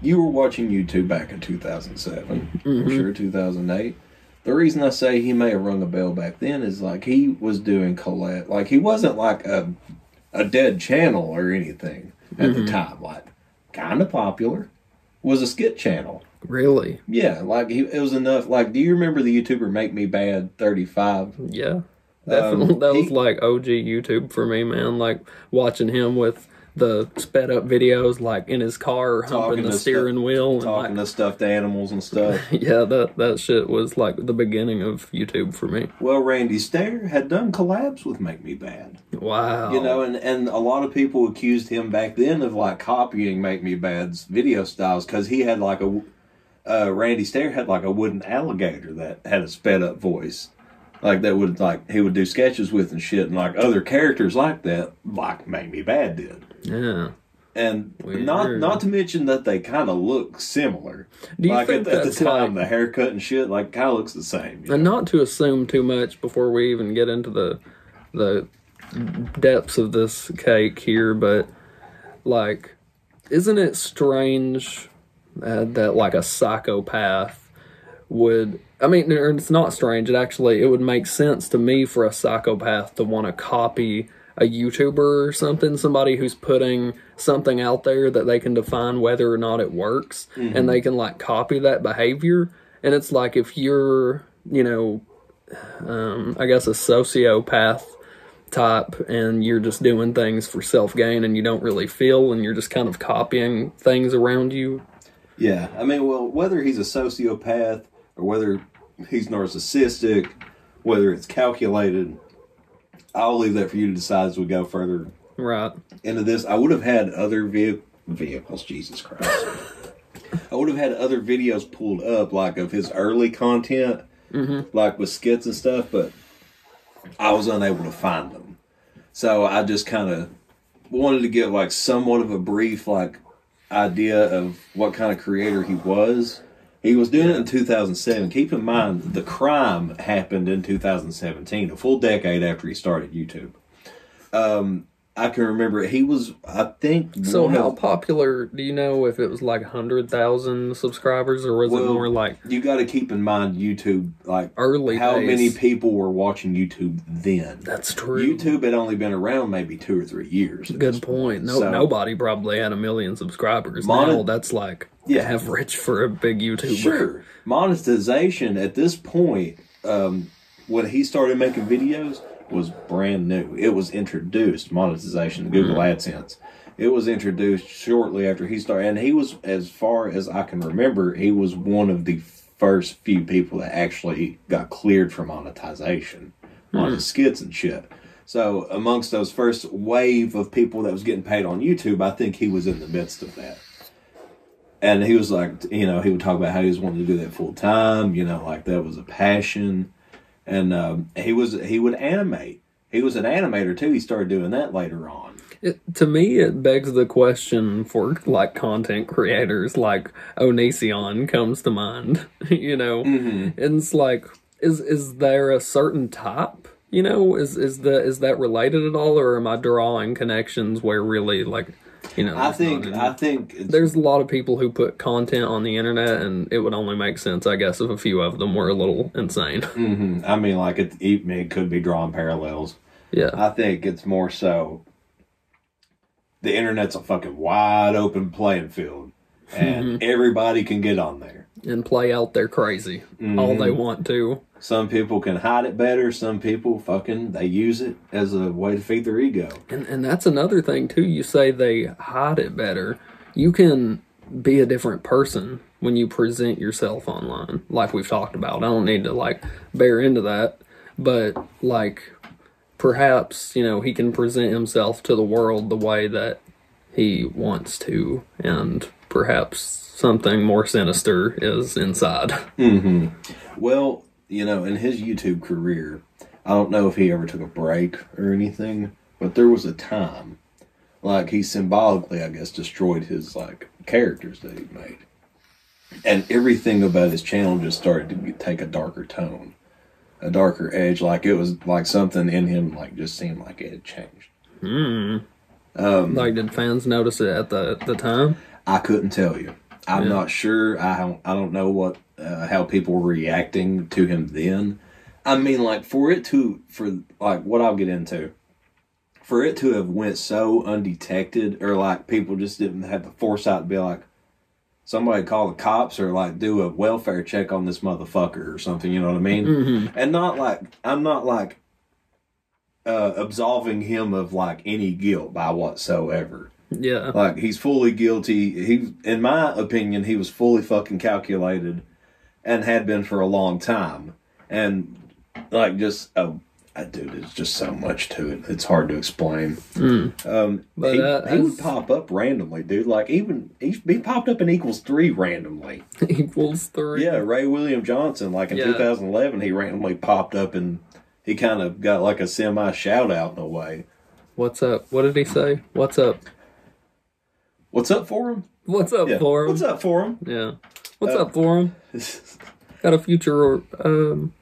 you were watching YouTube back in 2007, I'm mm-hmm. sure 2008. The reason I say he may have rung a bell back then is like he was doing collab, like he wasn't like a a dead channel or anything at the mm-hmm. time. Like kind of popular, was a skit channel. Really Yeah, like he, it was enough. Like, do you remember the YouTuber Make Me Bad 35? Yeah. Definitely. Um, that was he- like OG YouTube for me, man. Like watching him with the sped up videos, like in his car, humping the steering stuff- wheel. And Talking like, to stuffed animals and stuff. yeah, that, that shit was like the beginning of YouTube for me. well, Randy Stair had done collabs with Make Me Bad. Wow. You know, and, and a lot of people accused him back then of like copying Make Me Bad's video styles because he had like a uh, Randy Stair had like a wooden alligator that had a sped up voice, like that would like he would do sketches with and shit, and like other characters like that, like Make Me Bad did. Yeah. and not Weird. not to mention that they kind of look similar. Do you like think at, at the time, like- the haircut and shit, like kind of looks the same. you And know? not to assume too much before we even get into the the depths of this cake here, but like, isn't it strange uh, that like a psychopath would? I mean, it's not strange. It actually it would make sense to me for a psychopath to want to copy a YouTuber or something, somebody who's putting something out there that they can define whether or not it works, and they can like copy that behavior. And it's like if you're, you know, um, I guess a sociopath type and you're just doing things for self gain and you don't really feel and you're just kind of copying things around you. Yeah, I mean, well, whether he's a sociopath or whether he's narcissistic, whether it's calculated, I'll leave that for you to decide as we go further Right. into this. I would have had other ve- vehicles, Jesus Christ. I would have had other videos pulled up, like of his early content, mm-hmm. like with skits and stuff, but I was unable to find them. So I just kind of wanted to give like somewhat of a brief like idea of what kind of creator he was. He was doing it in 2007. Keep in mind, the crime happened in 2017, a full decade after he started YouTube. Um, I can remember he was, I think, So how of- popular do you know if it was like hundred thousand subscribers or was it more like you got to keep in mind YouTube, like Early how days. many people were watching YouTube then. that's true? YouTube had only been around maybe two or three years. Good point. No, So- nobody probably had a million subscribers. Monet- now that's like Yeah. average for a big YouTuber. Sure. Monetization at this point, um, when he started making videos, was brand new. It was introduced, monetization, Google hmm. AdSense. It was introduced shortly after he started. And he was, as far as I can remember, he was one of the first few people that actually got cleared for monetization on his hmm. skits and shit. So, amongst those first wave of people that was getting paid on YouTube, I think he was in the midst of that and he was like, you know, he would talk about how he was wanting to do that full time, you know, like that was a passion, and um, he was he would animate. He was an animator too. He started doing that later on. It, to me, it begs the question for like content creators, like Onision comes to mind. You know, and it's like, is is there a certain type? You know, is is the is that related at all, or am I drawing connections where really like, you know? I think I think it's, there's a lot of people who put content on the internet, and it would only make sense, I guess, if a few of them were a little insane. mhm. I mean, like it, it could be drawing parallels. yeah, I think it's more so. The internet's a fucking wide open playing field, and everybody can get on there. and play out their crazy all they want to. Some people can hide it better. Some people fucking they use it as a way to feed their ego. And and that's another thing too. You say they hide it better. You can be a different person when you present yourself online, like we've talked about. I don't need to like bear into that, but like perhaps you know he can present himself to the world the way that he wants to, and perhaps something more sinister is inside. Mm-hmm. Well, you know, in his YouTube career, I don't know if he ever took a break or anything, but there was a time, like he symbolically, I guess, destroyed his like characters that he made, and everything about his channel just started to take a darker tone, a darker edge. Like it was like something in him, like just seemed like it had changed. Hmm. Um, like, did fans notice it at the the time? I couldn't tell you. I'm Yeah. not sure. I don't. I don't know what uh, how people were reacting to him then. I mean, like for it to for like what I'll get into, for it to have went so undetected, or like people just didn't have the foresight to be like, somebody call the cops or like do a welfare check on this motherfucker or something. You know what I mean? And not like I'm not like uh, absolving him of like any guilt by whatsoever Yeah, like he's fully guilty. He, in my opinion, he was fully fucking calculated, and had been for a long time. And like just oh, I dude, there's just so much to it. It's hard to explain. Um, But, he, uh, he would pop up randomly, dude. Like even he, he popped up in equals three randomly. equals three. Yeah, Ray William Johnson. Like in Yeah. 2011, he randomly popped up and he kind of got like a semi shout out in a way. What's up? What did he say? What's up? What's up for him? What's up Yeah. for him? What's up for him? Yeah. What's Uh, up for him? Got a future um,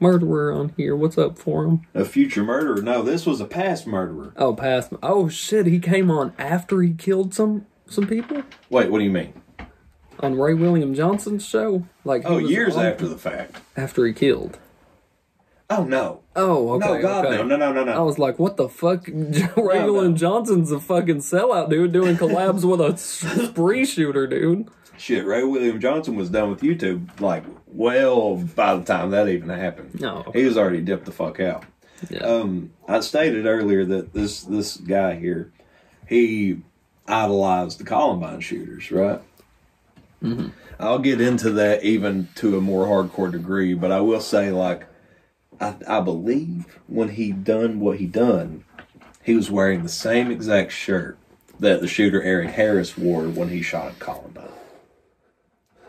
murderer on here. What's up for him? A future murderer? No, this was a past murderer. Oh, past. Oh shit! He came on after he killed some some people Wait, what do you mean? on Ray William Johnson's show. Like Oh, years on- after the fact. after he killed. Oh no. Oh, okay. no, God, okay. no, no, no, no, no. I was like, what the fuck? Ray no. William Johnson's a fucking sellout, dude, doing collabs with a spree shooter, dude. Shit, Ray William Johnson was done with YouTube like well by the time that even happened. No. He was already dipped the fuck out. Yeah. Um, I stated earlier that this this guy here, he idolized the Columbine shooters, right? Mm-hmm. I'll get into that even to a more hardcore degree, but I will say, like, I, I believe when he done what he done, he was wearing the same exact shirt that the shooter Eric Harris wore when he shot at Columbine.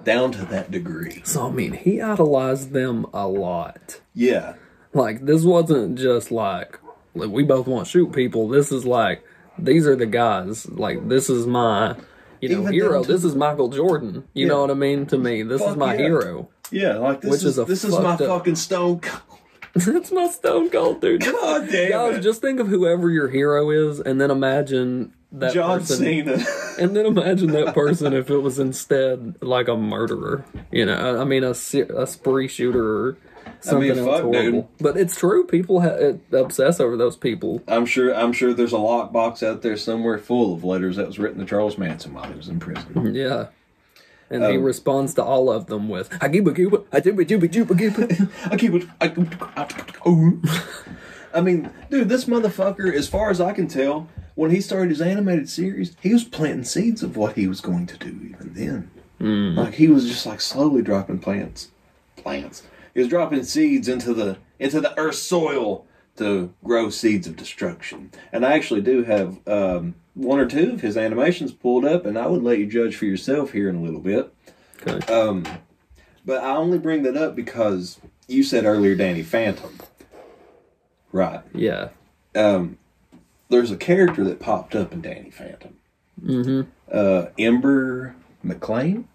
Down to that degree. so I mean, he idolized them a lot. Yeah. Like this wasn't just like, like we both want to shoot people. This is like these are the guys. Like this is my you know Even hero. This is Michael Jordan. You Yeah. know what I mean? To me, this is my yeah. hero. Yeah, like this Which is, is this is my up- fucking stone. That's my stone cold dude. God damn Guys, it. just think of whoever your hero is, and then imagine that John person. Cena. And then imagine that person if it was instead like a murderer. You know, I mean, a, a spree shooter or something else fuck, horrible. dude. But it's true. People ha- obsess over those people. I'm sure. I'm sure there's a lockbox out there somewhere full of letters that was written to Charles Manson while he was in prison. Yeah. And he Um, responds to all of them with "I give a give I do a do a do a. I keep it. I. I mean, dude, this motherfucker, as far as I can tell, when he started his animated series, he was planting seeds of what he was going to do even then. Like he was just like slowly dropping plants, plants. He was dropping seeds into the into the earth's soil to grow seeds of destruction. And I actually do have um, one or two of his animations pulled up, and I would let you judge for yourself here in a little bit. Okay. Um, but I only bring that up because you said earlier Danny Phantom. Right. yeah. Um, there's a character that popped up in Danny Phantom. Mm-hmm. Uh, Ember McLain?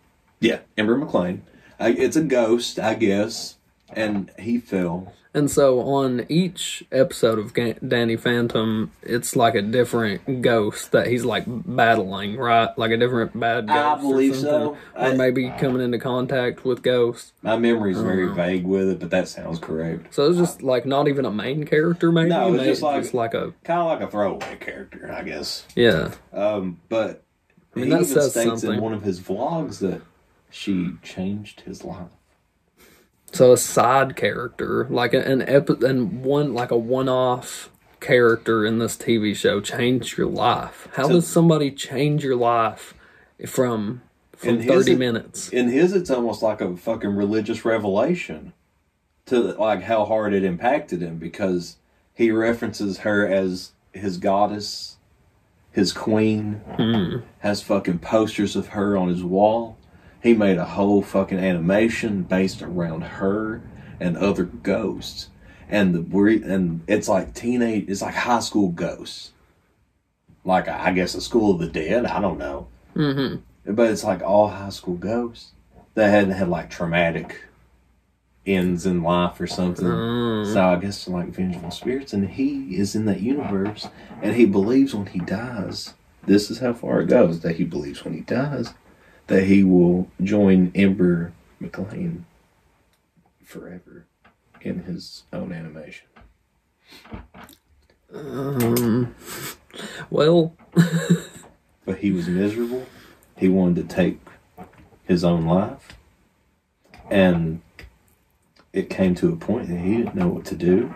Yeah, Ember McLain. I, it's a ghost, I guess. And he fell. And so on each episode of Ga- Danny Phantom, it's like a different ghost that he's like battling, right? Like a different bad ghost. I believe or so. something. Or I- maybe coming into contact with ghosts. My memory's very Uh-huh. vague with it, but that sounds correct. So it's just like not even a main character, maybe. No, it's Maybe just like- like a Kind of like a throwaway character, I guess. yeah. Um, but I mean, he that even says states in something. one of his vlogs that she changed his life. So a side character, like an epi- and one like a one-off character in this TV show, changed your life. How So- does somebody change your life from from In his- thirty minutes? In his, it's almost like a fucking religious revelation to like how hard it impacted him because he references her as his goddess, his queen, Hmm. has fucking posters of her on his wall. He made a whole fucking animation based around her and other ghosts. And the and it's like teenage, it's like high school ghosts. Like I guess a School of the Dead. I don't know. Mm-hmm. But it's like all high school ghosts that hadn't had like traumatic ends in life or something. Mm. So I guess like vengeful spirits, and he is in that universe, and he believes when he dies. This is how far it goes that he believes when he dies that he will join Ember McLain forever in his own animation. Um, well, But he was miserable. He wanted to take his own life. And it came to a point that he didn't know what to do.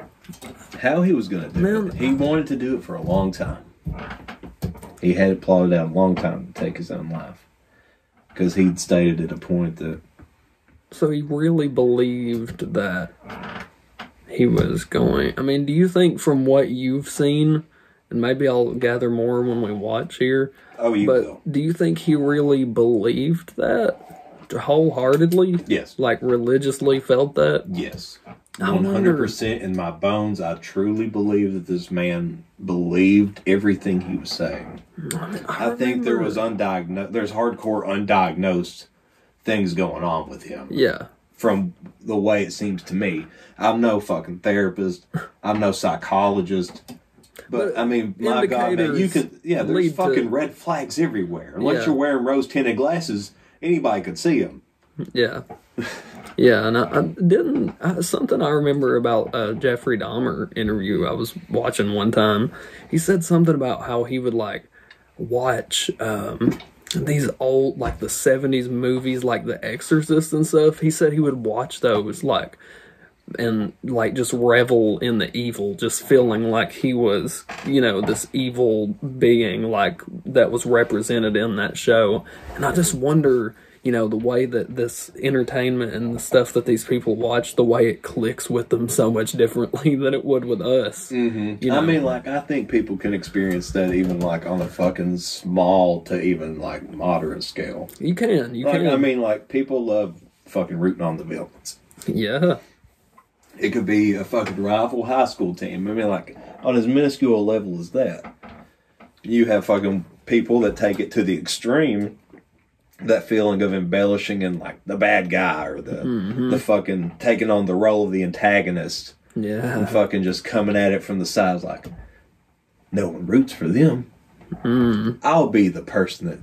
How he was going to do Man. it. He wanted to do it for a long time. He had it plotted out a long time to take his own life. Because he'd stated at a point that so he really believed that he was going. I mean, do you think from what you've seen, and maybe I'll gather more when we watch here, Oh, you but will. do you think he really believed that wholeheartedly? Yes. Like religiously felt that? Yes. I One hundred percent in my bones, I truly believe that this man believed everything he was saying. I, think there was undiagnosed. There's hardcore undiagnosed things going on with him. Yeah. From the way it seems to me, I'm no fucking therapist. I'm no psychologist. But, But I mean, my God, man, you could. Yeah, there's lead to- fucking red flags everywhere. Unless Yeah. you're wearing rose tinted glasses, anybody could see them. Yeah. Yeah, and I, I didn't I, something I remember about a Jeffrey Dahmer interview I was watching one time. He said something about how he would like watch um these old like the 70s movies like The Exorcist and stuff. He said he would watch those like and like just revel in the evil, just feeling like he was, you know, this evil being like that was represented in that show. And I just wonder, you know, the way that this entertainment and the stuff that these people watch, the way it clicks with them so much differently than it would with us. Mm-hmm. You know? I mean, like, I think people can experience that even like on a fucking small to even like moderate scale. you can, you Like, can. I mean, like, people love fucking rooting on the villains. yeah, It could be a fucking rival high school team. I mean, like, on as minuscule a level as that, you have fucking people that take it to the extreme. That feeling of embellishing and like the bad guy or the Mm-hmm. the fucking taking on the role of the antagonist yeah, and fucking just coming at it from the sides like no one roots for them. Mm. I'll be the person that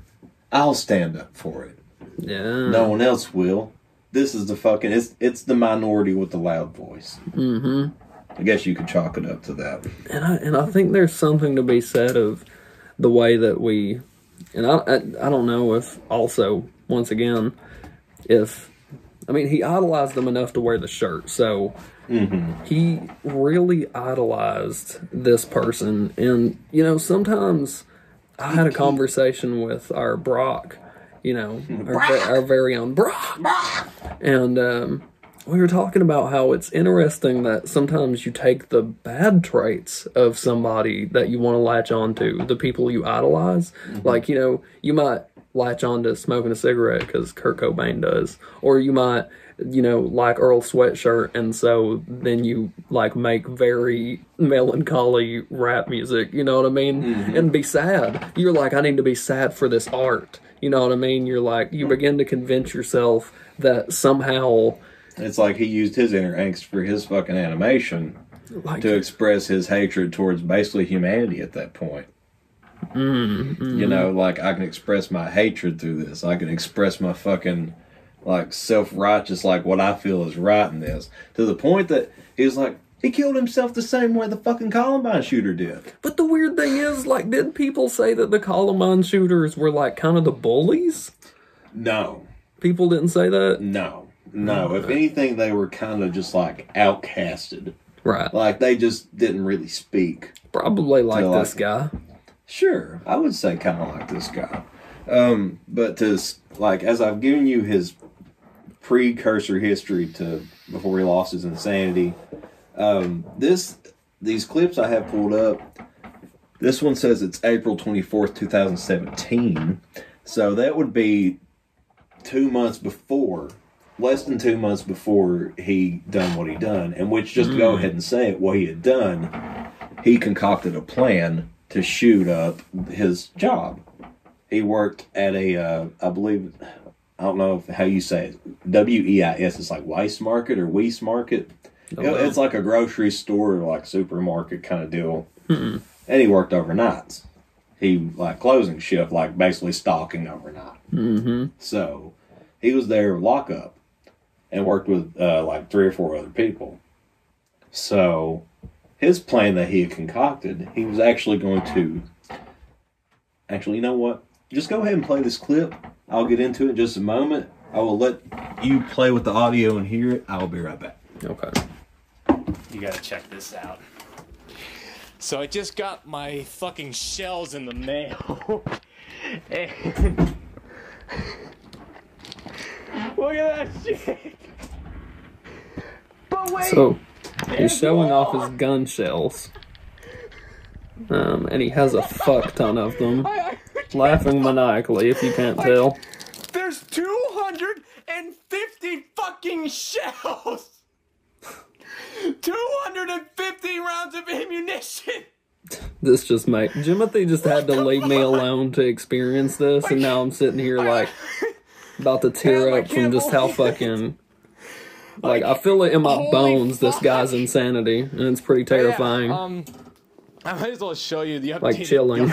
I'll stand up for it. yeah. No one else will. This is the fucking it's it's the minority with the loud voice. Mm-hmm. I guess you could chalk it up to that. and I and I think there's something to be said of the way that we, and I I, I don't know if also once again, if I mean he idolized them enough to wear the shirt, so he really idolized this person, and you know sometimes I had a conversation with our Brock, you know our, our very own Brock, and um, we were talking about how it's interesting that sometimes you take the bad traits of somebody that you want to latch on to, the people you idolize. Mm-hmm. Like, you know, you might latch on to smoking a cigarette because Kurt Cobain does, or you might, you know, like Earl Sweatshirt, and so then you like make very melancholy rap music, you know what I mean? Mm-hmm. And be sad. You're like, I need to be sad for this art. You know what I mean? You're like, you mm-hmm. begin to convince yourself that somehow It's like he used his inner angst for his fucking animation like to express his hatred towards basically humanity at that point. Mm, You know, like I can express my hatred through this. I can express my fucking like self righteous, like what I feel is right in this. To the point that he was like, he killed himself the same way the fucking Columbine shooter did. But the weird thing is, like, did people say that the Columbine shooters were like kind of the bullies? No, People didn't say that, no, no. If anything, they were kind of just like outcasted. right? Like they just didn't really speak. Probably like like- this guy. Sure, I would say kind of like this guy. Um, but to like, as I've given you his precursor history to before he lost his insanity, um, this these clips I have pulled up. This one says it's April twenty fourth, two thousand seventeen. So that would be two months before, less than two months before he done what he done. And which, just to go ahead and say it, what he had done, he concocted a plan to shoot up his job. He worked at a, uh, I believe, I don't know if, how you say it, W E I S. It's like Weis Market or Weis Market. Oh, It- It's like a grocery store, like supermarket kind of deal. And he worked overnights. He like closing shift, like basically stalking overnight. Mm-hmm. So he was there lockup and worked with uh, like three or four other people. So his plan that he had concocted, he was actually going to. Actually, you know what? Just go ahead and play this clip. I'll get into it in just a moment. I will let you play with the audio and hear it. I will be right back. Okay. You gotta check this out. So I just got my fucking shells in the mail. and look at that shit. So he's showing off his gun shells, um, and he has a fuck ton of them, laughing maniacally. If you can't tell, there's 250 fucking shells. 250 rounds of ammunition. This just made Jimothy just had to leave me alone to experience this, and now I'm sitting here like about to tear up from just how fucking like I feel it in my bones. This guy's insanity, and it's pretty terrifying. Yeah, um, I might as well show you the updated like chilling.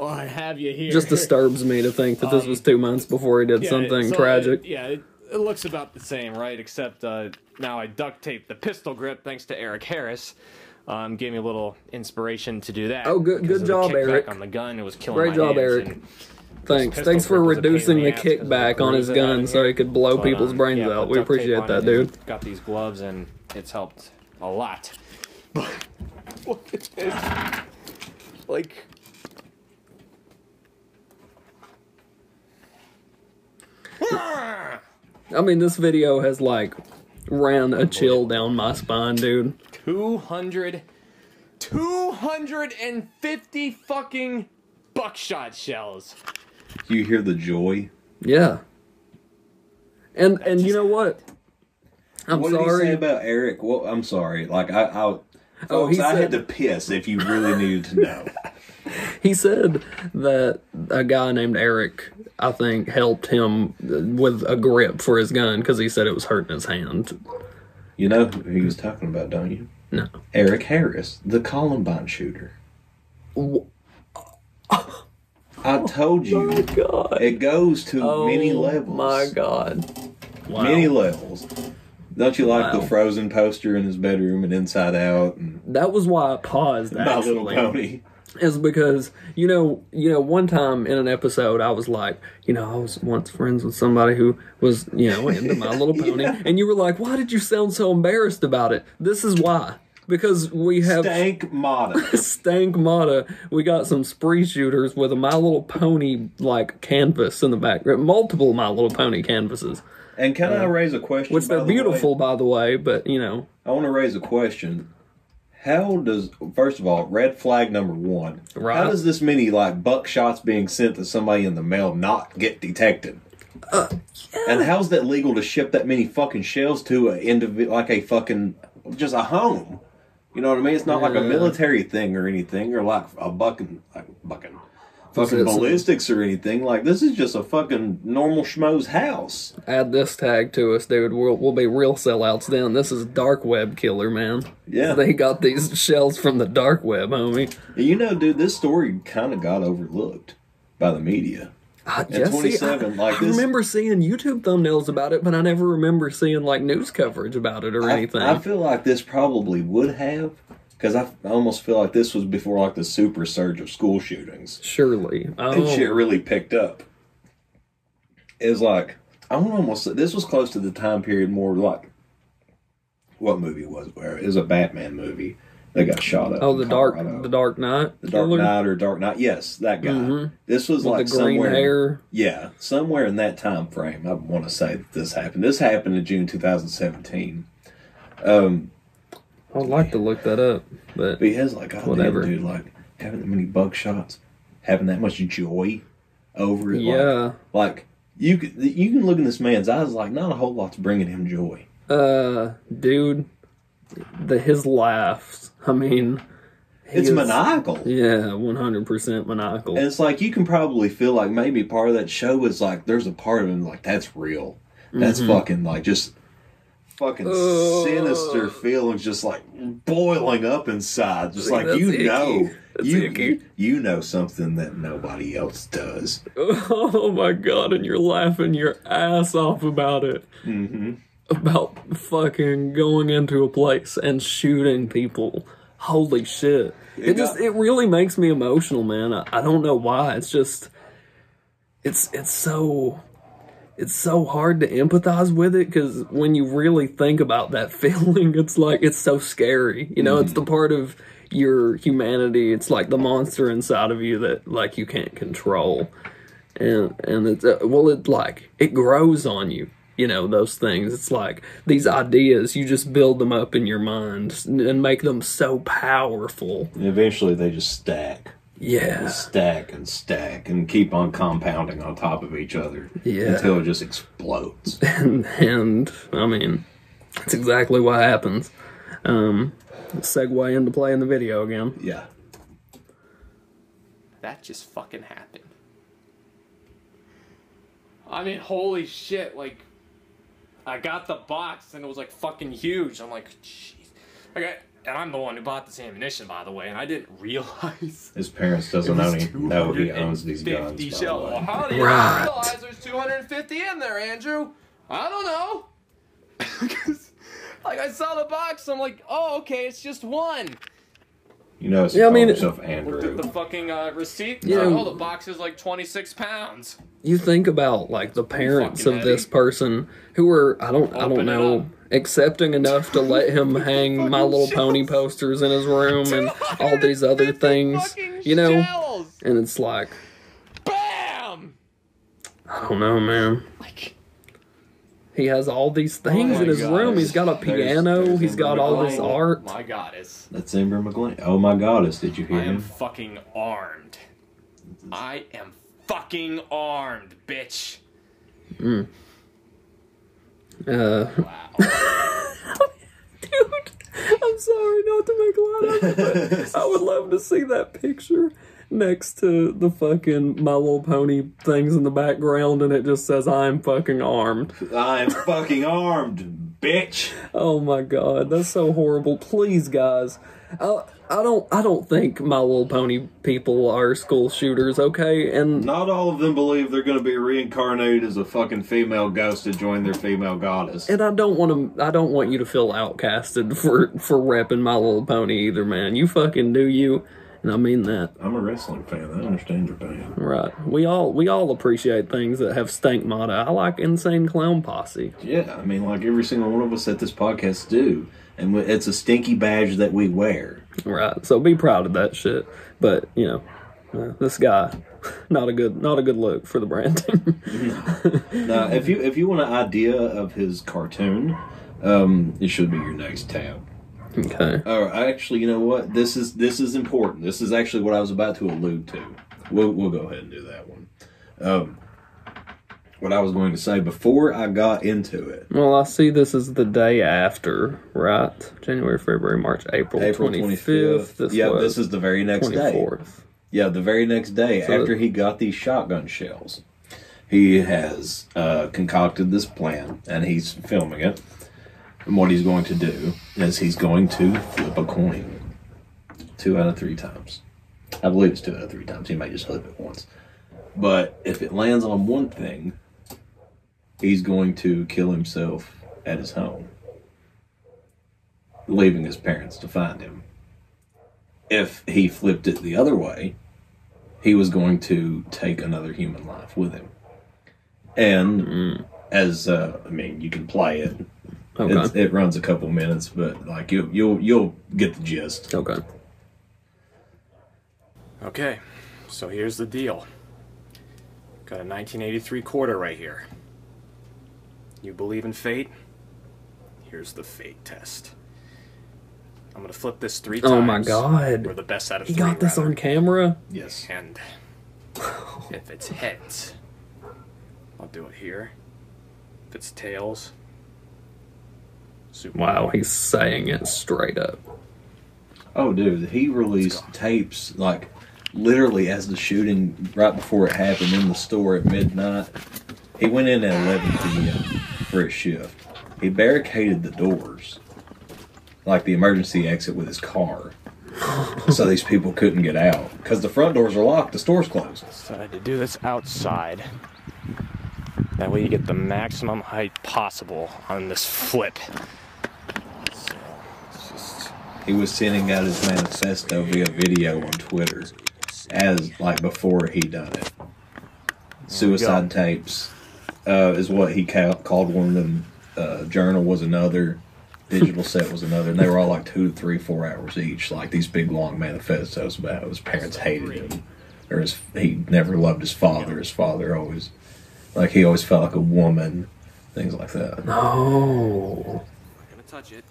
I have you here. Just disturbs me to think that this was two months before he did Yeah, something so, tragic. uh, yeah, it, it looks about the same, right? Except uh, now I duct taped the pistol grip thanks to Eric Harris. Um, gave me a little inspiration to do that. Oh, good- good job, Eric. On the gun, it was killing Great my job, hands, Eric. and Thanks. Thanks for grip was a pain in reducing the ass 'cause of kickback on his bruise I had gun so he could blow But, people's um, brains yeah, out. We appreciate that, dude. Got these gloves and it's helped a lot. But look at this. Like I mean, this video has like ran a chill down my spine, dude. 200 250 fucking buckshot shells. You hear the joy. Yeah. And and you know what? I'm what did sorry. he say about Eric? Well, I'm sorry. Like I, I Oh, folks, he I had to piss. If you really needed to know, He said that a guy named Eric, I think, helped him with a grip for his gun because he said it was hurting his hand. you know who he was talking about, don't you? No. Eric Harris, the Columbine shooter. I oh told you. Oh God. It goes to Oh many levels. my God. Wow. Many levels. Don't you like Wow. the Frozen poster in his bedroom and Inside Out and That was why I paused. My Little Actually. Pony? is because you know you know one time in an episode I was like you know I was once friends with somebody who was you know into My Little Pony and you were like why did you sound so embarrassed about it this is why because we have Stank Mata. Stank Mata we got some spree shooters with a My Little Pony like canvas in the back multiple My Little Pony canvases And can I raise a question? which they're the way? beautiful by the way but you know I want to raise a question. How does first of all, red flag number one? Right. How does this many like buckshots being sent to somebody in the mail not get detected? Uh, And how's that legal to ship that many fucking shells to a individual like a fucking just a home? You know what I mean? It's not like a military thing or anything, or like a bucking like bucking fucking ballistics or anything. Like this is just a fucking normal schmo's house. add this tag to us dude we'll, we'll be real sellouts then this is dark web killer man Yeah. they got these shells from the dark web homie And you know, dude, this story kind of got overlooked by the media. Uh, At yeah, see, 27, I, like I this- remember seeing YouTube thumbnails about it, but I never remember seeing like news coverage about it or I, anything. I feel like this probably would have, because I almost feel like this was before like the super surge of school shootings. Surely, oh, And shit really picked up. It's like I want to almost say this was close to the time period more like what movie was it? Where it was a Batman movie that got shot up. oh, the dark, the Dark Knight, The Dark? Knight or Dark Knight. Yes, that guy. Mhm. This was With like somewhere. hair. Yeah, somewhere in that time frame. I want to say that this happened. This happened in June 2017. Um, I'd like to look that up, but but he has like, Whatever. dude, like having that many bug shots, having that much joy over it. yeah, like, you could, you can look in this man's eyes like not a whole lot's bringing him joy. uh, dude, the his laughs. I mean, It's is- maniacal. Yeah, one hundred percent maniacal. And it's like you can probably feel like maybe part of that show is like there's a part of him like that's real. That's Mhm. fucking like just fucking Uh. sinister feelings just like boiling up inside. Just like you icky. know That's you icky. you know something that nobody else does. Oh my god, and you're laughing your ass off about it. Mm-hmm. About fucking going into a place and shooting people. Holy shit. It, It just got- it really makes me emotional, man. I, I don't know why. It's just it's it's so it's so hard to empathize with it because when you really think about that feeling, it's like it's so scary. You know, it's the part of your humanity. It's like the monster inside of you that like you can't control, and and it's uh, well, it like it grows on you. You know those things. It's like these ideas. You just build them up in your mind and make them so powerful. And eventually they just stack. Yeah. And stack and stack and keep on compounding on top of each other. Yeah. Until it just explodes. and, and I mean, That's exactly what happens. Um, segue into playing the video again. Yeah. That just fucking happened. I mean, holy shit! Like, I got the box and it was like fucking huge. I'm like, jeez. Like, I, and I'm the one who bought this ammunition, by the way, and I didn't realize. His parents doesn't it know was he, know he owns these guns. by the shells. way. Well, how do you Right. realize there's 250 in there, Andrew? I don't know. like I saw the box, I'm like, oh, okay, it's just one. You know, Yeah, I mean, himself Looked Andrew. at the fucking uh, receipt. Yeah. Oh, the box is like 26 pounds. You think about like the parents fucking of this heavy. person who were I don't I don't know accepting enough to let him hang My Little Pony posters in his room and all these other things, you know. shells. And it's like Bam! I don't know, man. Like, He has all these things Oh my in his God. room. He's got a There's- piano. there's He's got all this Ember art. my goddess. That's Ember McLain. Oh my goddess, did you hear I am him? fucking armed. I am fucking armed, bitch. Uh, Wow. dude, I'm sorry not to make light of it, but I would love to see that picture next to the fucking My Little Pony things in the background, and it just says "I'm fucking armed." I'm fucking armed, bitch. Oh my god, that's so horrible. Please, guys, I, I don't, I don't think My Little Pony people are school shooters. Okay, and Not all of them believe they're going to be reincarnated as a fucking female ghost to join their female goddess. and I don't want to, I don't want you to feel outcasted for for repping My Little Pony either, man. You fucking do you, and I mean that. I'm a wrestling fan. I understand your pain. Right. We all we all appreciate things that have stank motto. I like Insane Clown Posse. Yeah, I mean, like every single one of us at this podcast do. And we- it's a stinky badge that we wear. Right. So be proud of that shit. But you know, uh, this guy, not a good not a good look for the branding. Now, if you if you want an idea of his cartoon, um, it should be your next tab. Okay. Oh, actually, you know what? This is this is important. This is actually what I was about to allude to. We'll we'll go ahead and do that one. Um, what I was going to say before I got into it, Well, I see this is the day after, right? January, February, March, April, April twenty twenty fifth. fifth. This Yeah, this is the very next twenty day. fourth. Yeah, the very next day So after he got these shotgun shells, he has uh, concocted this plan and he's filming it. And what he's going to do is he's going to flip a coin two out of three times. I believe it's two out of three times. He might just flip it once. But if it lands on one thing, he's going to kill himself at his home, leaving his parents to find him if he flipped it the other way, he was going to take another human life with him. And as uh, I mean, you can play it. Okay. It's, it runs a couple minutes, but like you, you'll you'll get the gist. Okay. Okay, so here's the deal. Got a 1983 quarter right here. You believe in fate? Here's the fate test. I'm gonna flip this three times. Oh my God. We're the best out of He three. got this rather. on camera. Yes. And if it's heads, I'll do it here. If it's tails, super. Wow, he's saying it straight up. Oh, dude, he released tapes like literally as the shooting right before it happened in the store at midnight. He went in at 11 p.m. for his shift. He barricaded the doors, like the emergency exit, with his car, so these people couldn't get out because the front doors are locked. The store's closed. Decided to do this outside. That way you get the maximum height possible on this flip. So, it's just He was sending out his manifesto via video on Twitter, as like before he done it. Suicide tapes uh, is what he ca- called one of them. Uh, journal was another. Digital set was another, and they were all like two, three, four hours each. Like these big long manifestos about how his parents hated him, or his he never loved his father. His father always, like he always felt like a woman, things like that. Oh. gonna touch it.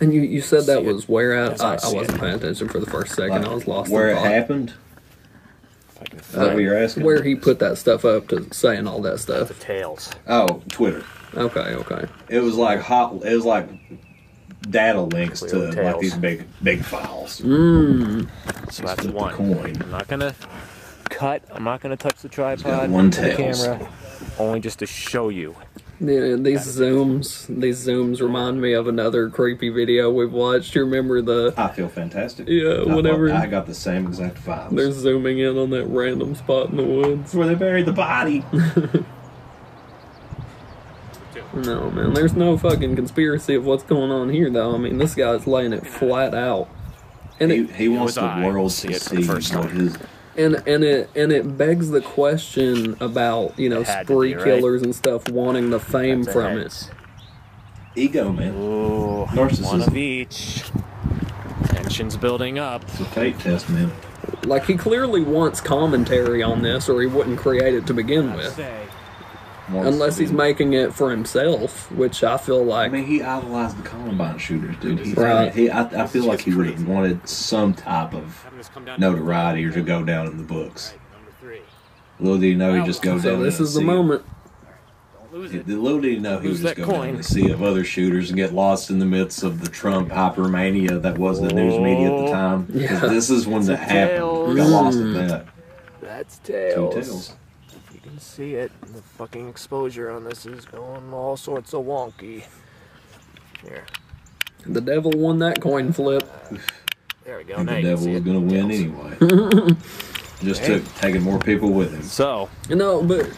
And you, you said that was where at? I I, I wasn't paying attention for the first second. I was lost Where in it thought. happened, If Is that uh, what you're asking? Where he put that stuff up to saying all that stuff. The tails. Oh, Twitter. Okay, okay. It was like hot. It was like data links to Clear like these big big files. Mmm. So that's the one. coin. I'm not gonna cut. I'm not gonna touch the tripod, one the camera, only just to show you. Yeah, these zooms, these zooms remind me of another creepy video we've watched. You remember the? I feel fantastic. Yeah, I thought whatever. I got the same exact files. They're zooming in on that random spot in the woods. where they buried the body. No, man, there's no fucking conspiracy of what's going on here, though. I mean, this guy's laying it flat out, and he, it he wants was the I. world See to it for the see first what time. his and and it and it begs the question about you know It had to spree be, right? killers and stuff wanting the fame That's from heads. it. ego, man. Ooh, Narcissism. one of each. Tension's building up. It's a fate test, man. Like he clearly wants commentary on this, or he wouldn't create it to begin with. Say, Wants Unless to he's be- making it for himself, which I feel like. I mean, he idolized the Columbine shooters, dude. He, Right. he I, I feel like he would have wanted some type of having this come down to notoriety or to go down in the books. number three. Little did he know he just go so. down. This is the moment. Don't lose it. Little did he know he would Lose just that go down in a sea of other shooters and get lost in the midst of the Trump hypermania that was the news media at the oh. time. 'Cause Yeah. This is when that happened. tails. He got lost in that. That's Two tails. Tails. You can see it. The fucking exposure on this is going all sorts of wonky. Here, The devil won that coin flip. Uh, there we go. And now the you devil was going to win anyway. Just Hey. took taking more people with him. So, you No, but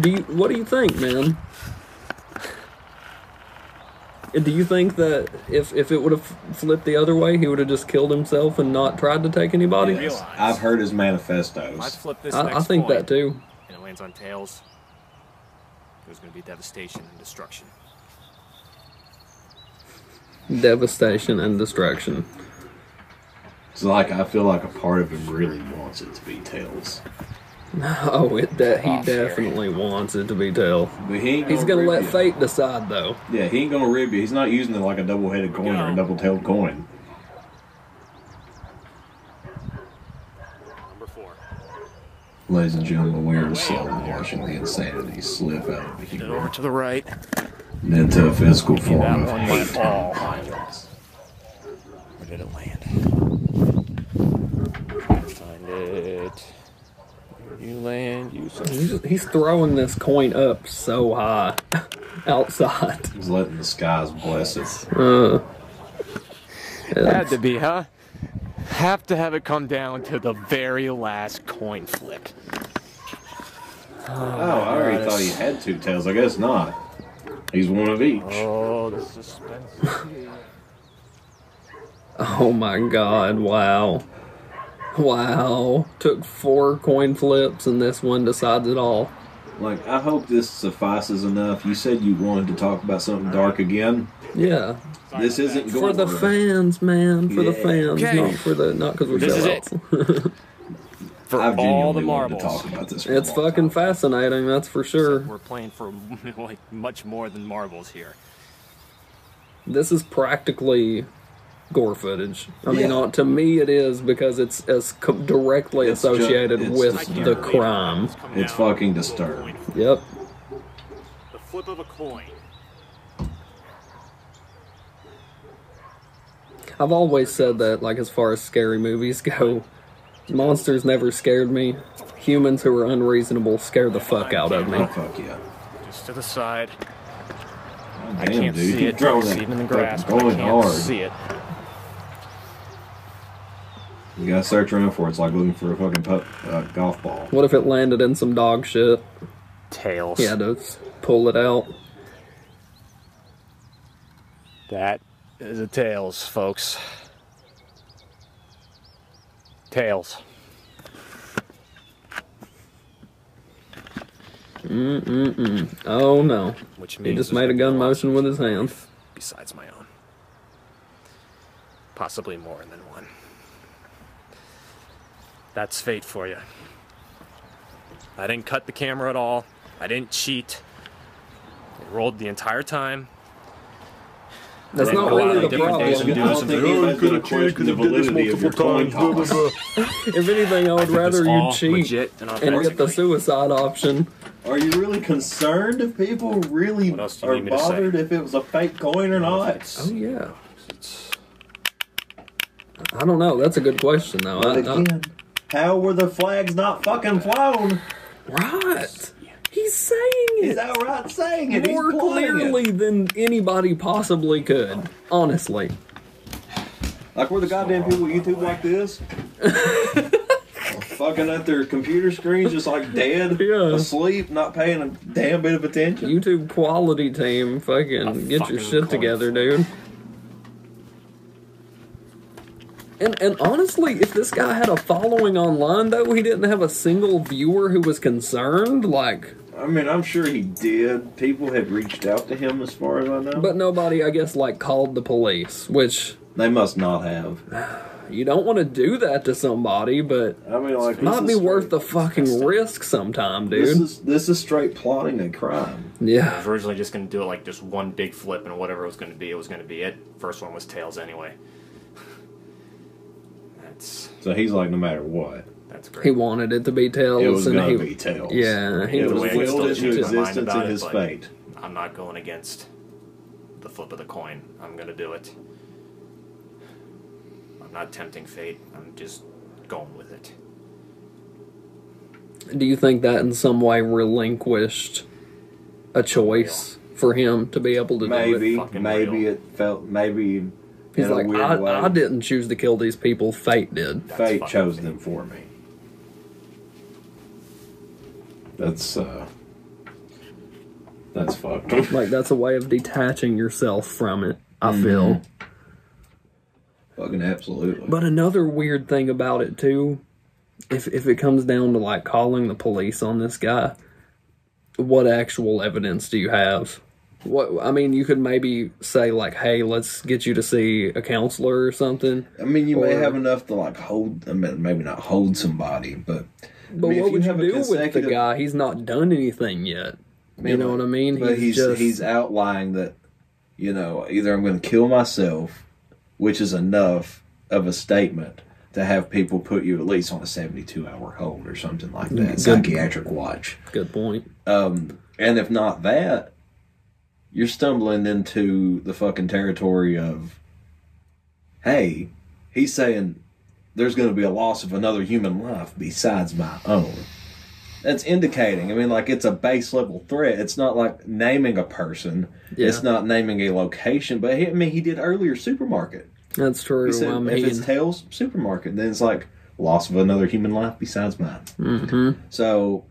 do you, what do you think, man? Do you think that if if it would have flipped the other way, he would have just killed himself and not tried to take anybody? Yes. I've heard his manifestos. let's flip this I, next I think coin, that too. And it lands on tails. There's going to be devastation and destruction. Devastation and destruction. It's like I feel like a part of him really wants it to be tails, No, oh, it that he oh, Off here. definitely wants it to be tail. but he ain't. He's gonna let you. fate decide, though. Yeah, he ain't gonna rib you. He's not using it like a double-headed coin or a double-tailed coin. Number four. Ladies and gentlemen, we are slowly watching the insanity slip out of the Get it over to the right. into a physical form of hate. went violence. Where did it land? Find it. You land, you He's, he's throwing this coin up so high outside. He's letting the skies bless it. Uh, Had to be, huh? Have to have it come down to the very last coin flip. Oh, I already thought he had two tails. I guess not. He's one of each. Oh, the suspense. oh my god! Wow, wow! Took four coin flips and this one decides it all. Like, I hope this suffices enough. You said you wanted to talk about something dark again. Yeah, This isn't for going the fans, man. For the fans, Okay. not for the not because we're This is sellouts. For I've all the genuinely wanted to marbles. talk about this. It's fucking time. fascinating, that's for sure. We're playing for like much more than marbles here. This is practically gore footage. I mean, Yeah. uh, to me, it is because it's as co- directly It's associated it's with just- the crime. It's fucking disturbing. Yep. The flip of a coin. I've always said that, like, as far as scary movies go, monsters never scared me. Humans who are unreasonable scare the fuck out of me. Oh, fuck yeah. Just to the side. I Damn, can't dude. see Keep it. throwing It's that even in the grass, but I going can't hard. see it. You gotta search around for it. It's like looking for a fucking pup, uh, golf ball. What if it landed in some dog shit? Tails. Yeah, had to pull it out. That is a tails, folks. Tails. Mm-mm-mm. Oh no. Which He just made a gun motion with his hands. Besides my own. Possibly more than one. That's fate for you. I didn't cut the camera at all. I didn't cheat. It rolled the entire time. That's They not really the different days and problem. do I don't some think things. anybody's going to question the validity of your coin toss. If anything, I would rather you all cheat legit and and get the suicide option. Are you really concerned if people really What else do you are need me to say? bothered if it was a fake coin or not? Oh yeah. I don't know. That's a good question though. But I- again, how were the flags not fucking flown? right. He's saying it He's outright saying it. more He's clearly it. than anybody possibly could. Honestly. Like we're the goddamn people YouTube like this. fucking at their computer screens, just like dead, Yeah. asleep, not paying a damn bit of attention. YouTube quality team, fucking A get fucking your shit coin together, dude. And and honestly, if this guy had a following online though, he didn't have a single viewer who was concerned, like I mean, I'm sure he did. People had reached out to him, as far as I know. but nobody I guess like called the police, which they must not have. you don't want to do that to somebody, but I mean, like, this might be straight- worth the fucking risk sometime, This dude. is this is straight plotting a crime. I Yeah. was originally just going to do it like just one big flip and whatever it was going to be, it was going to be it. First one was tails anyway. That's So he's like, no matter what, that's great. He wanted it to be tails it was and gonna be tails. Yeah, he it Either was way, I can still willed into change my mind existence about in it, his but- fate. I'm not going against the flip of the coin. I'm going to do it. I'm not tempting fate. I'm just going with it. Do you think that in some way relinquished a choice for him to be able to do Maybe, it? Fucking maybe real. it felt maybe He's in like, a weird I, way. I didn't choose to kill these people. Fate did. Fate fucking chose fate. them for me. That's uh that's fucked. Like that's a way of detaching yourself from it. I Mm-hmm. feel. Fucking absolutely. But another weird thing about it too, if if it comes down to like calling the police on this guy, what actual evidence do you have? What I mean, you could maybe say like, "Hey, let's get you to see a counselor or something." I mean, you may have enough to like hold. I mean, maybe not hold somebody, but But I mean, what would you do with the guy? He's not done anything yet. You know what I mean? But he's just he's outlining that, you know, either I'm going to kill myself, which is enough of a statement to have people put you at least on a 72 hour hold or something like that, Good. psychiatric watch. good point. Um, and if not that, you're stumbling into the fucking territory of, hey, he's saying there's going to be a loss of another human life besides my own. That's indicating. I mean, like it's a base level threat. It's not like naming a person. Yeah. It's not naming a location. But he, I mean, he did earlier supermarket. That's true. He said I if it's Tails supermarket, then it's like loss of another human life besides mine. mhm. So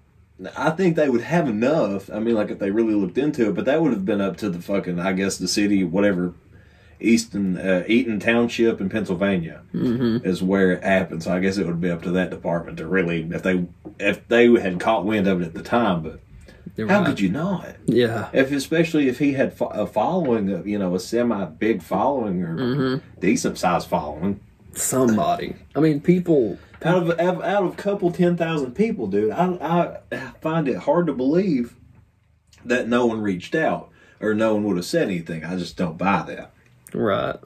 I think they would have enough. I mean, like if they really looked into it, but that would have been up to the fucking, I guess, the city, whatever, Easton, uh, Eaton Township in Pennsylvania Mhm. is where it happened. So I guess it would be up to that department to really, if they, if they had caught wind of it at the time. But how right. could you not? Yeah. If especially if he had a following, of, you know, a semi big following or Mhm. decent sized following. Somebody. I mean, people. Out of out out of a couple ten thousand people, dude, I I find it hard to believe that no one reached out or no one would have said anything. I just don't buy that. Right.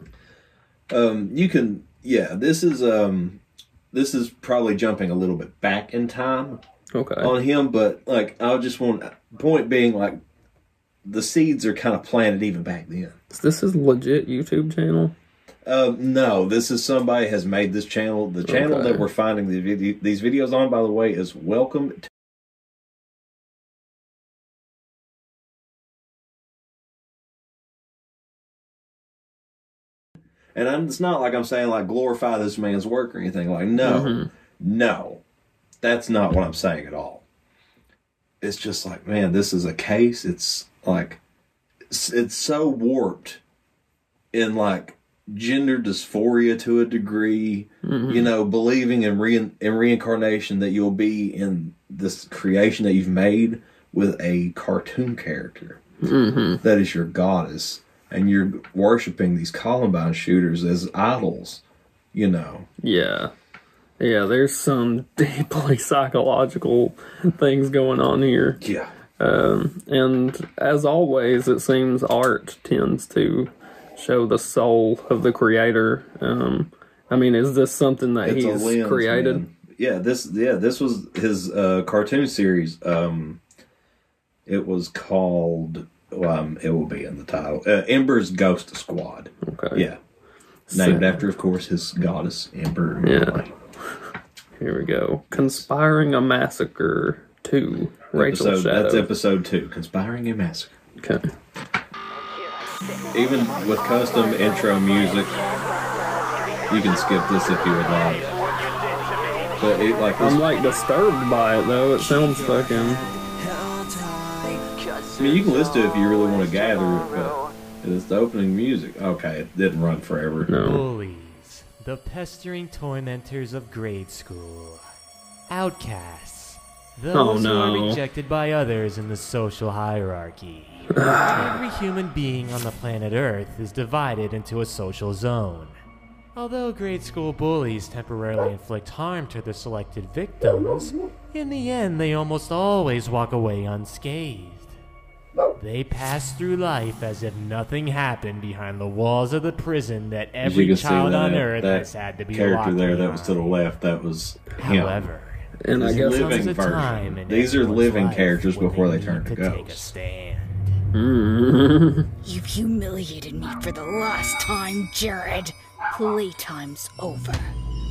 Um, you can, yeah. This is um, this is probably jumping a little bit back in time Okay. on him, but like I just want point being like the seeds are kind of planted even back then. Is this is legit YouTube channel? Um, no, this is somebody has made this channel. The channel Okay. that we're finding the video, these videos on, by the way, is Welcome And I'm, it's not like I'm saying like glorify this man's work or anything. Like no, Mhm. no, that's not what I'm saying at all. It's just like man, this is a case. It's like it's, it's so warped in like gender dysphoria to a degree. You know, believing in re in reincarnation that you'll be in this creation that you've made with a cartoon character Mm-hmm. that is your goddess, and you're worshiping these Columbine shooters as idols. You know, Yeah. Yeah, there's some deeply psychological things going on here. yeah. Um, and as always, it seems art tends to show the soul of the creator. Um, I mean, is this something that It's he's lens, created? man. Yeah, this yeah this was his uh, cartoon series. Um, it was called. Um, it will be in the title. Uh, Ember's Ghost Squad. Okay. Yeah, named after, of course, his goddess Ember. Yeah. Here we go. Conspiring a Massacre 2. Rachel Episode, Shadow. that's episode two. Conspiring a massacre. Okay. Even with custom intro music, you can skip this if you would like. But it, like I'm like disturbed by it though. It sounds fucking. I mean, you can listen to it if you really want to gather it, but it's the opening music. Okay, it didn't run forever. No. Bullies, the pestering tormentors of grade school. Outcasts, those Oh, who are rejected by others in the social hierarchy. Every human being on the planet Earth is divided into a social zone. Although grade school bullies temporarily inflict harm to their selected victims, in the end they almost always walk away unscathed. They pass through life as if nothing happened behind the walls of the prison that every you can see child that, on Earth that has had to be character locked there that was to the left. That was him. However, And I guess- living Comes a time version. in These are living characters before they they turn need to to take a ghosts. stand. You've humiliated me for the last time, Jared. Playtime's over.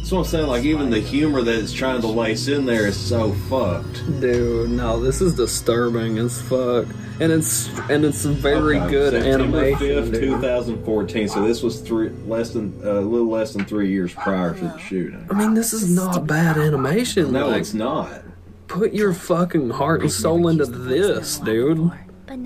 That's what I'm saying. Like even the humor that it's trying to lace in there is so fucked. Dude, no, this is disturbing as fuck. And it's and it's very Okay, good September animation. 5th, dude. 2014. So this was three less than uh, a little less than three years prior to the shooting. I mean, this is not bad animation. No, like, it's not. Put your fucking heart and soul into this, dude.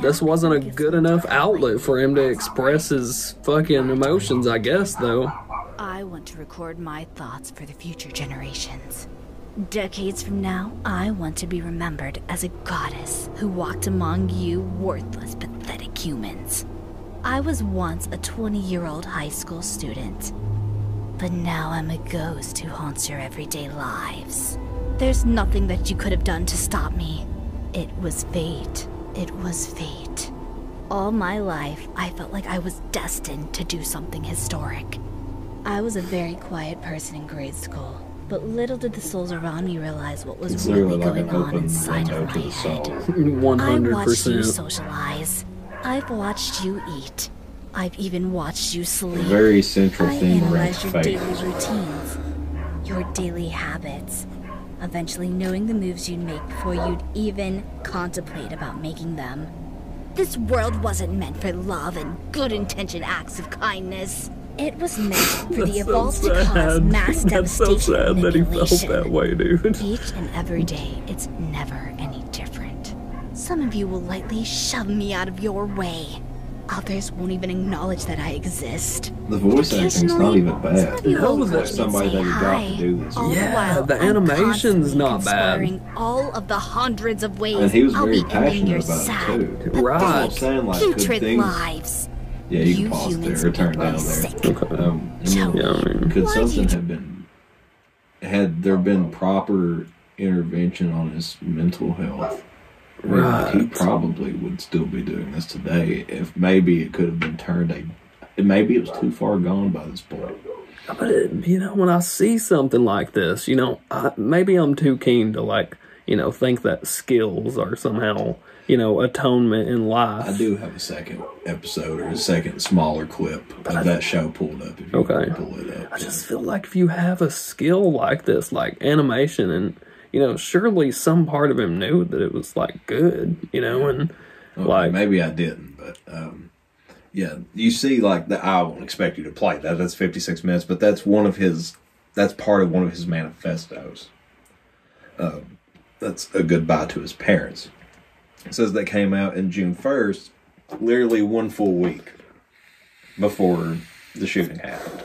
This wasn't a good enough outlet for him to express his fucking emotions, I guess, though. I want to record my thoughts for the future generations. Decades from now, I want to be remembered as a goddess who walked among you worthless, pathetic humans. I was once a 20 year old high school student, but now I'm a ghost who haunts your everyday lives. There's nothing that you could have done to stop me. It was fate. It was fate. All my life, I felt like I was destined to do something historic. I was a very quiet person in grade school, but little did the souls around me realize what was It's really going on inside of my head. soul. One I hundred watched you socialize. I've watched you eat. I've even watched you sleep. very central I theme around your fate. daily routines, your daily habits, eventually knowing the moves you'd make before you'd even contemplate about making them. This world wasn't meant for love and good intention acts of kindness. It was meant for the That's so evolved to cause mass That's so devastation sad that he felt that way, dude. Each and every day, it's never any different. Some of you will lightly shove me out of your way. Others won't even acknowledge that I exist. The voice acting's not even bad. of you will There's approach me and somebody that you got to do this. all the Yeah, while the I'm animation's not bad. all of the hundreds of ways And he was I'll very be ending your passionate about sad, it too. Right. saying, like, putrid lives. Yeah, you, You can pause there or turn make me down there. sick. Um, I mean, Yeah, I mean, could something have been had there been proper intervention on his mental health? Right. He probably would still be doing this today. If maybe it could have been turned a, maybe it was too far gone by this point. But it, you know, when I see something like this, you know, I, maybe I'm too keen to like, you know, think that skills are somehow, you know, atonement in life. I do have a second episode or a second smaller clip of that show pulled up. If you Okay. pull it up. I just feel like if you have a skill like this, like animation, and you know, surely some part of him knew that it was like good, you know, and Okay, like maybe I didn't, but um, yeah, you see, like the I won't expect you to play that. That's fifty six minutes, but that's one of his. That's part of one of his manifestos. Um, that's a goodbye to his parents. Says they came out in June first, literally one full week before the shooting happened.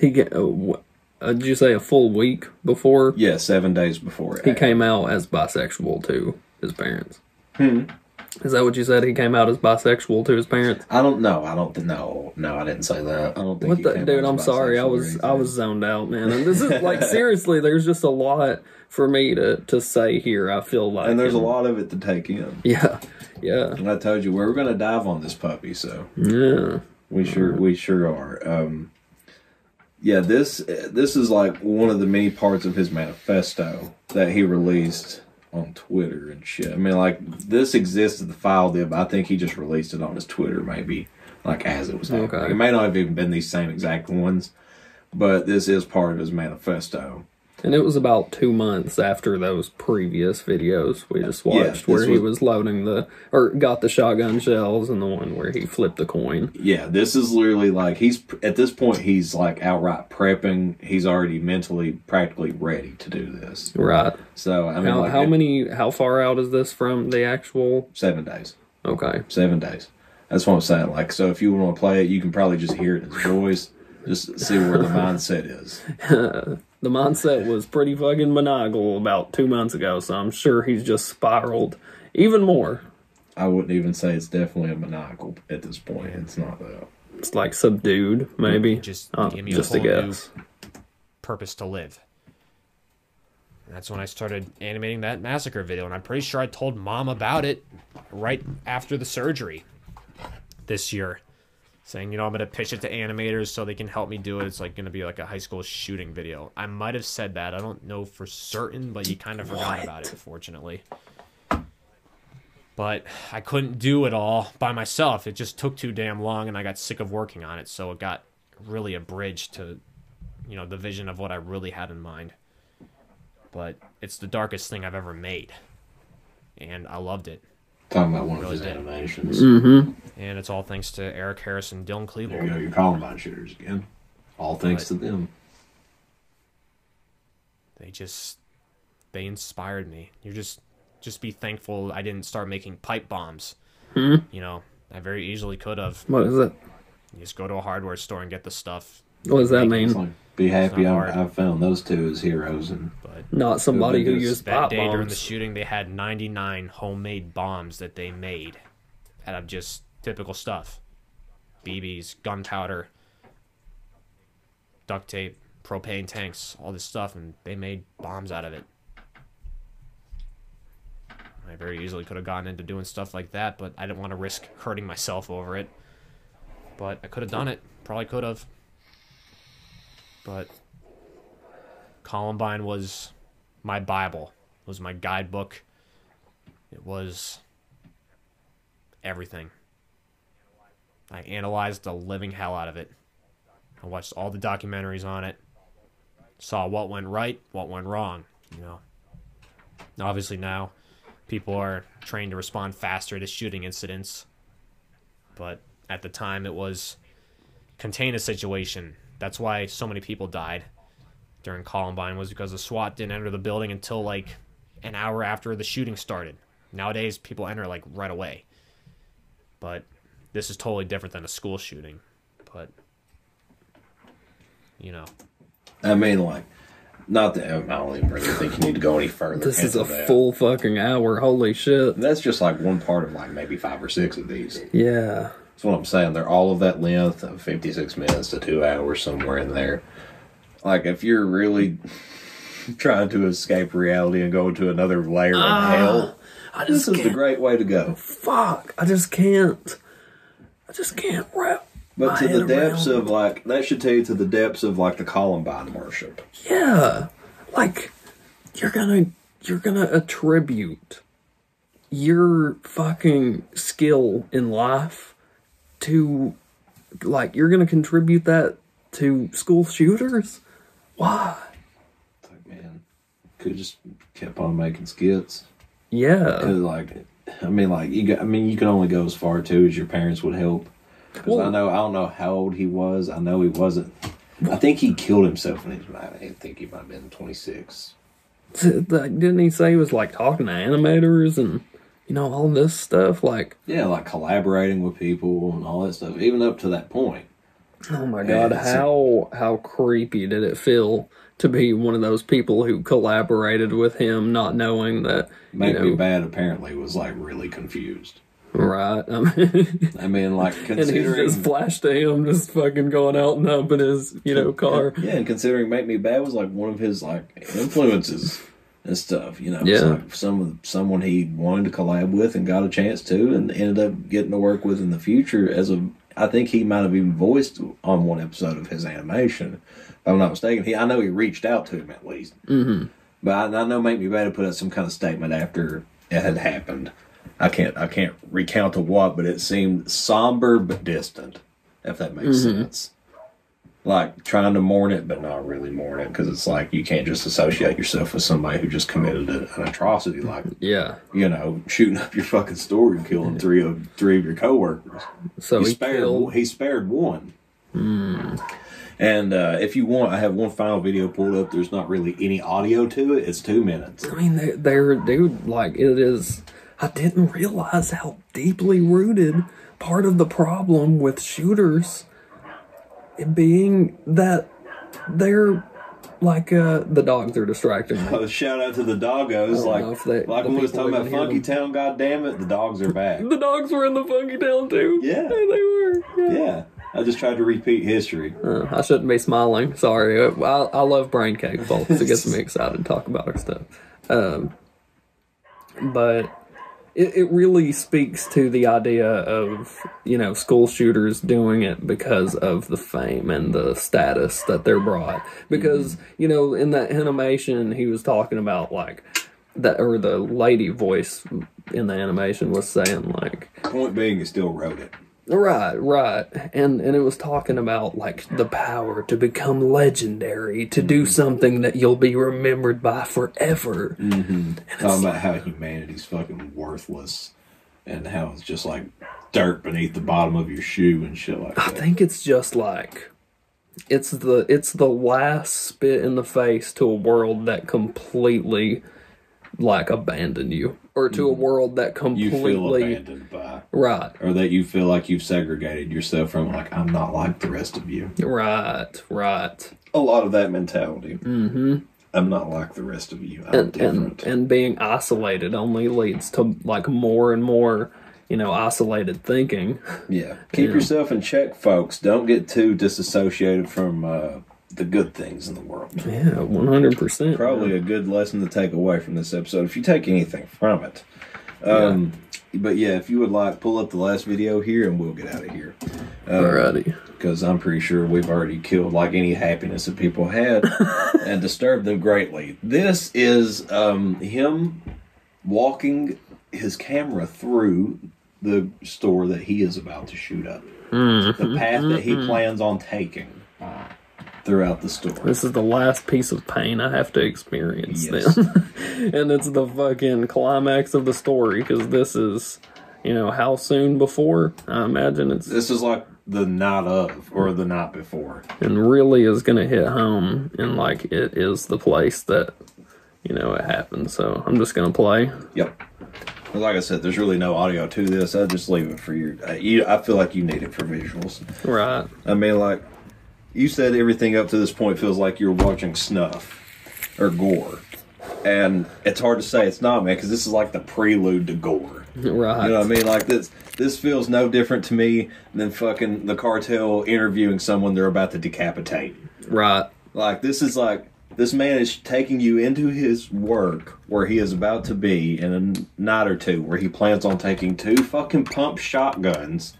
he get. Uh, wh- uh, did you say a full week before Yeah, seven days before it he happened. came out as bisexual to his parents? Hmm. Is that what you said? He came out as bisexual to his parents. I don't know. I don't know. No, I didn't say that. I don't think. What he the dude? I'm sorry. I was I was zoned out, man. And this is like seriously. There's just a lot for me to to say here. I feel like, and there's a lot of it to take in. Yeah, yeah, And I told you we were going to dive on this puppy, so yeah. We sure we sure are. Um, yeah, this this is like one of the many parts of his manifesto that he released on Twitter and shit. I mean, like this exists in the file dip. I think he just released it on his Twitter, maybe like as it was happening. Okay. It may not have even been these same exact ones, but this is part of his manifesto. And it was about two months after those previous videos we just watched, this where he was- was loading the or got the shotgun shells, and the one where he flipped the coin. Yeah, this is literally like he's at this point he's like outright prepping. He's already mentally practically ready to do this. Right. So I mean, how like, how it- many? How far out is this from the actual? Seven days. Okay. Seven days. That's what I'm saying. Like, so if you want to play it, you can probably just hear it in his voice. Just see where the mindset is. the mindset was pretty fucking maniacal about two months ago, so I'm sure he's just spiraled even more. I wouldn't even say it's definitely a maniacal at this point. It's not though. It's like subdued, maybe. Just Uh, gave me just a a whole new guess. purpose to live. And that's when I started animating that massacre video, and I'm pretty sure I told mom about it right after the surgery this year, saying, you know, I'm gonna pitch it to animators so they can help me do it. It's like gonna be like a high school shooting video. I might have said that. I don't know for certain, but you kind of forgot about it, fortunately. But I couldn't do it all by myself. It just took too damn long, and I got sick of working on it. So it got really abridged to, you know, the vision of what I really had in mind. But it's the darkest thing I've ever made, and I loved it. Talking about one of Really his did. animations. Mm-hmm. And it's all thanks to Eric Harris and Dylan Klebold. There you go. Your Columbine shooters again. All thanks to them. They just they inspired me. You're just just be thankful I didn't start making pipe bombs. Hmm? You know, I very easily could have. What is it? You just go to a hardware store and get the stuff. What does that Make it. It's mean? like, be happy not I, hard. I found those two as heroes and Not somebody who Who used That pop day during the shooting, they had 99 homemade bombs that they made out of just typical stuff BBs, gunpowder, duct tape, propane tanks, all this stuff, and they made bombs out of it. I very easily could have gotten into doing stuff like that, but I didn't want to risk hurting myself over it. But I could have done it. Probably could have. But Columbine was my Bible, it was my guidebook. It was everything. I analyzed the living hell out of it. I watched all the documentaries on it. Saw what went right, what went wrong, you know. Obviously now people are trained to respond faster to shooting incidents. But at the time it was contain a situation. That's why so many people died during Columbine was because the SWAT didn't enter the building until like an hour after the shooting started. Nowadays people enter like right away. But this is totally different than a school shooting. But you know, I mean, like, not that I don't even really think you need to go any further. This is a that. full fucking hour. Holy shit. That's just like one part of like maybe five or six of these. Yeah. That's what I'm saying. They're all of that length of 56 minutes to two hours, somewhere in there. Like, if you're really trying to escape reality and go into another layer of Ah, hell, I this is the great way to go. Fuck. I just can't. I just can't wrap. But to the depths around- of like, that should take you to the depths of like the Columbine worship. Yeah. Like you're gonna you're gonna attribute your fucking skill in life to like you're gonna contribute that to school shooters? Why? It's like, man, could just kept on making skits. Yeah. Like, I mean, like you got. I mean, you can only go as far too as your parents would help. Because I know, I don't know how old he was. I know he wasn't. I think he killed himself when he was. I think he might have been twenty six. Like, Didn't he say he was like talking to animators and you know all this stuff? Like, Yeah, like collaborating with people and all that stuff. Even up to that point. oh my god, how how creepy did it feel to be one of those people who collaborated with him, not knowing that you Make know, Me Bad apparently was like really confused. Right. I mean, I mean, like and he considering. just flashed to him, just fucking going out and humping his, you know, car. Yeah, and considering Make Me Bad was like one of his like influences and stuff. You know, Yeah. like some someone he wanted to collab with and got a chance to, and ended up getting to work with in the future. As a, I think he might have even voiced on one episode of his animation. If I'm not mistaken, he I know he reached out to him at least. Mm-hmm. But I, I know Make Me Better put out some kind of statement after it had happened. I can't I can't recount to what, but it seemed somber but distant, if that makes Mhm. sense. Like trying to mourn it, but not really mourn it, because it's like you can't just associate yourself with somebody who just committed a- an atrocity, like Yeah. you know, shooting up your fucking store and killing three of three of your coworkers. So he spared killed- he spared one. Hmm. And uh, if you want, I have one final video pulled up. There's not really any audio to it. It's two minutes. I mean, they, they're dude. Like it is. I didn't realize how deeply rooted part of the problem with shooters being that they're like uh the dogs are distracting me. Oh, shout out to the doggos. Like, they- like the when we was talking about Funky. Town, God damn it, the dogs are back. The dogs were in the funky town too. Yeah. they were. Yeah. Yeah. I just tried to repeat history. Uh, I shouldn't be smiling. Sorry. I, I love braincake, folks. It gets me excited to talk about our stuff. Um, but it, it really speaks to the idea of, you know, school shooters doing it because of the fame and the status that they're brought. Because, mm-hmm. you know, in that animation, he was talking about, like, that, or the lady voice in the animation was saying, like, Point being, you still wrote it. Right, right. And and it was talking about like the power to become legendary, to do something that you'll be remembered by forever. Mm-hmm. Talking about how humanity's fucking worthless and how it's just like dirt beneath the bottom of your shoe and shit like that. I think it's just like it's the it's the last spit in the face to a world that completely like abandoned you or to a world that completely abandoned by. right Or that you feel like you've segregated yourself from, like, I'm not like the rest of you. right right A lot of that mentality. mhm I'm not like the rest of you. I'm and, different. and and being isolated only leads to like more and more you know isolated thinking Yeah. Keep Yeah. yourself in check, folks. Don't get too disassociated from uh, the good things in the world. yeah 100% Probably a good lesson to take away from this episode, if you take anything from it. Um, But yeah, if you would like, pull up the last video here and we'll get out of here. Alrighty. Because I'm pretty sure we've already killed like any happiness that people had and disturbed them greatly. This is um, him walking his camera through the store that he is about to shoot up. The path that he plans on taking throughout the store. This is the last piece of pain I have to experience Yes. then. and it's the fucking climax of the story because this is, you know, how soon before? I imagine it's. This is like the night of or the night before. And really is going to hit home and like it is the place that, you know, it happened. So I'm just going to play. Yep. Like I said, there's really no audio to this. I just leave it for you. I, you. I feel like you need it for visuals. Right. I mean, like you said, everything up to this point feels like you're watching snuff or gore, and it's hard to say it's not, man, because this is like the prelude to gore. Right. You know what I mean? Like this. This feels no different to me than fucking the cartel interviewing someone they're about to decapitate. Right. Like this is like this man is taking you into his work where he is about to be in a night or two where he plans on taking two fucking pump shotguns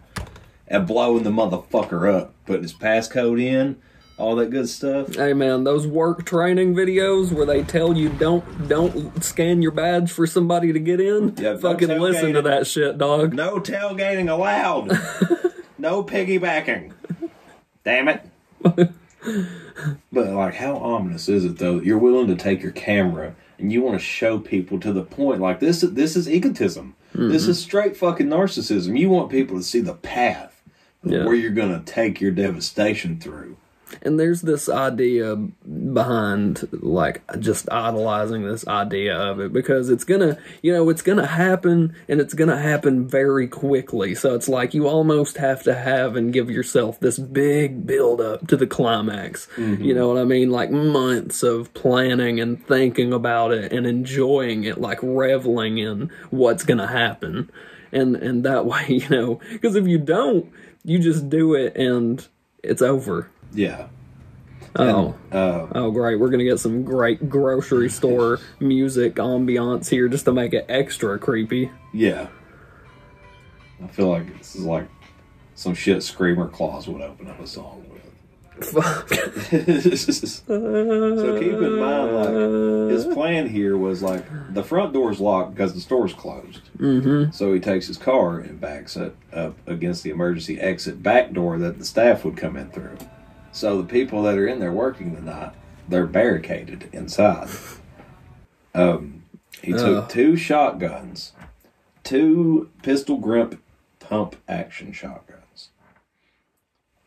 and blowing the motherfucker up, putting his passcode in, all that good stuff. Hey man, those work training videos where they tell you don't don't scan your badge for somebody to get in. Yeah, no fucking listen to that shit, dog. No tailgating allowed. no piggybacking. Damn it. but like how ominous is it though that you're willing to take your camera and you want to show people to the point like this this is egotism. This Mhm. is straight fucking narcissism. You want people to see the path Yeah. where you're gonna take your devastation through. And there's this idea behind like just idolizing this idea of it because it's gonna, you know, it's gonna happen and it's gonna happen very quickly. So it's like you almost have to have and give yourself this big build up to the climax. Mm-hmm. You know what I mean? Like months of planning and thinking about it and enjoying it, like reveling in what's gonna happen. And and that way, you know, because if you don't, you just do it and it's over. Yeah. Oh. uh, oh, great. We're going to get some great grocery store music ambiance here just to make it extra creepy. Yeah. I feel like this is like some shit Screamer Claws would open up a song. Fuck. so keep in mind, like his plan here was like the front door's locked because the store's closed. Mm-hmm. So he takes his car and backs it up against the emergency exit back door that the staff would come in through. So the people that are in there working the night, they're barricaded inside. Um, he took two shotguns, two pistol grip pump action shotguns.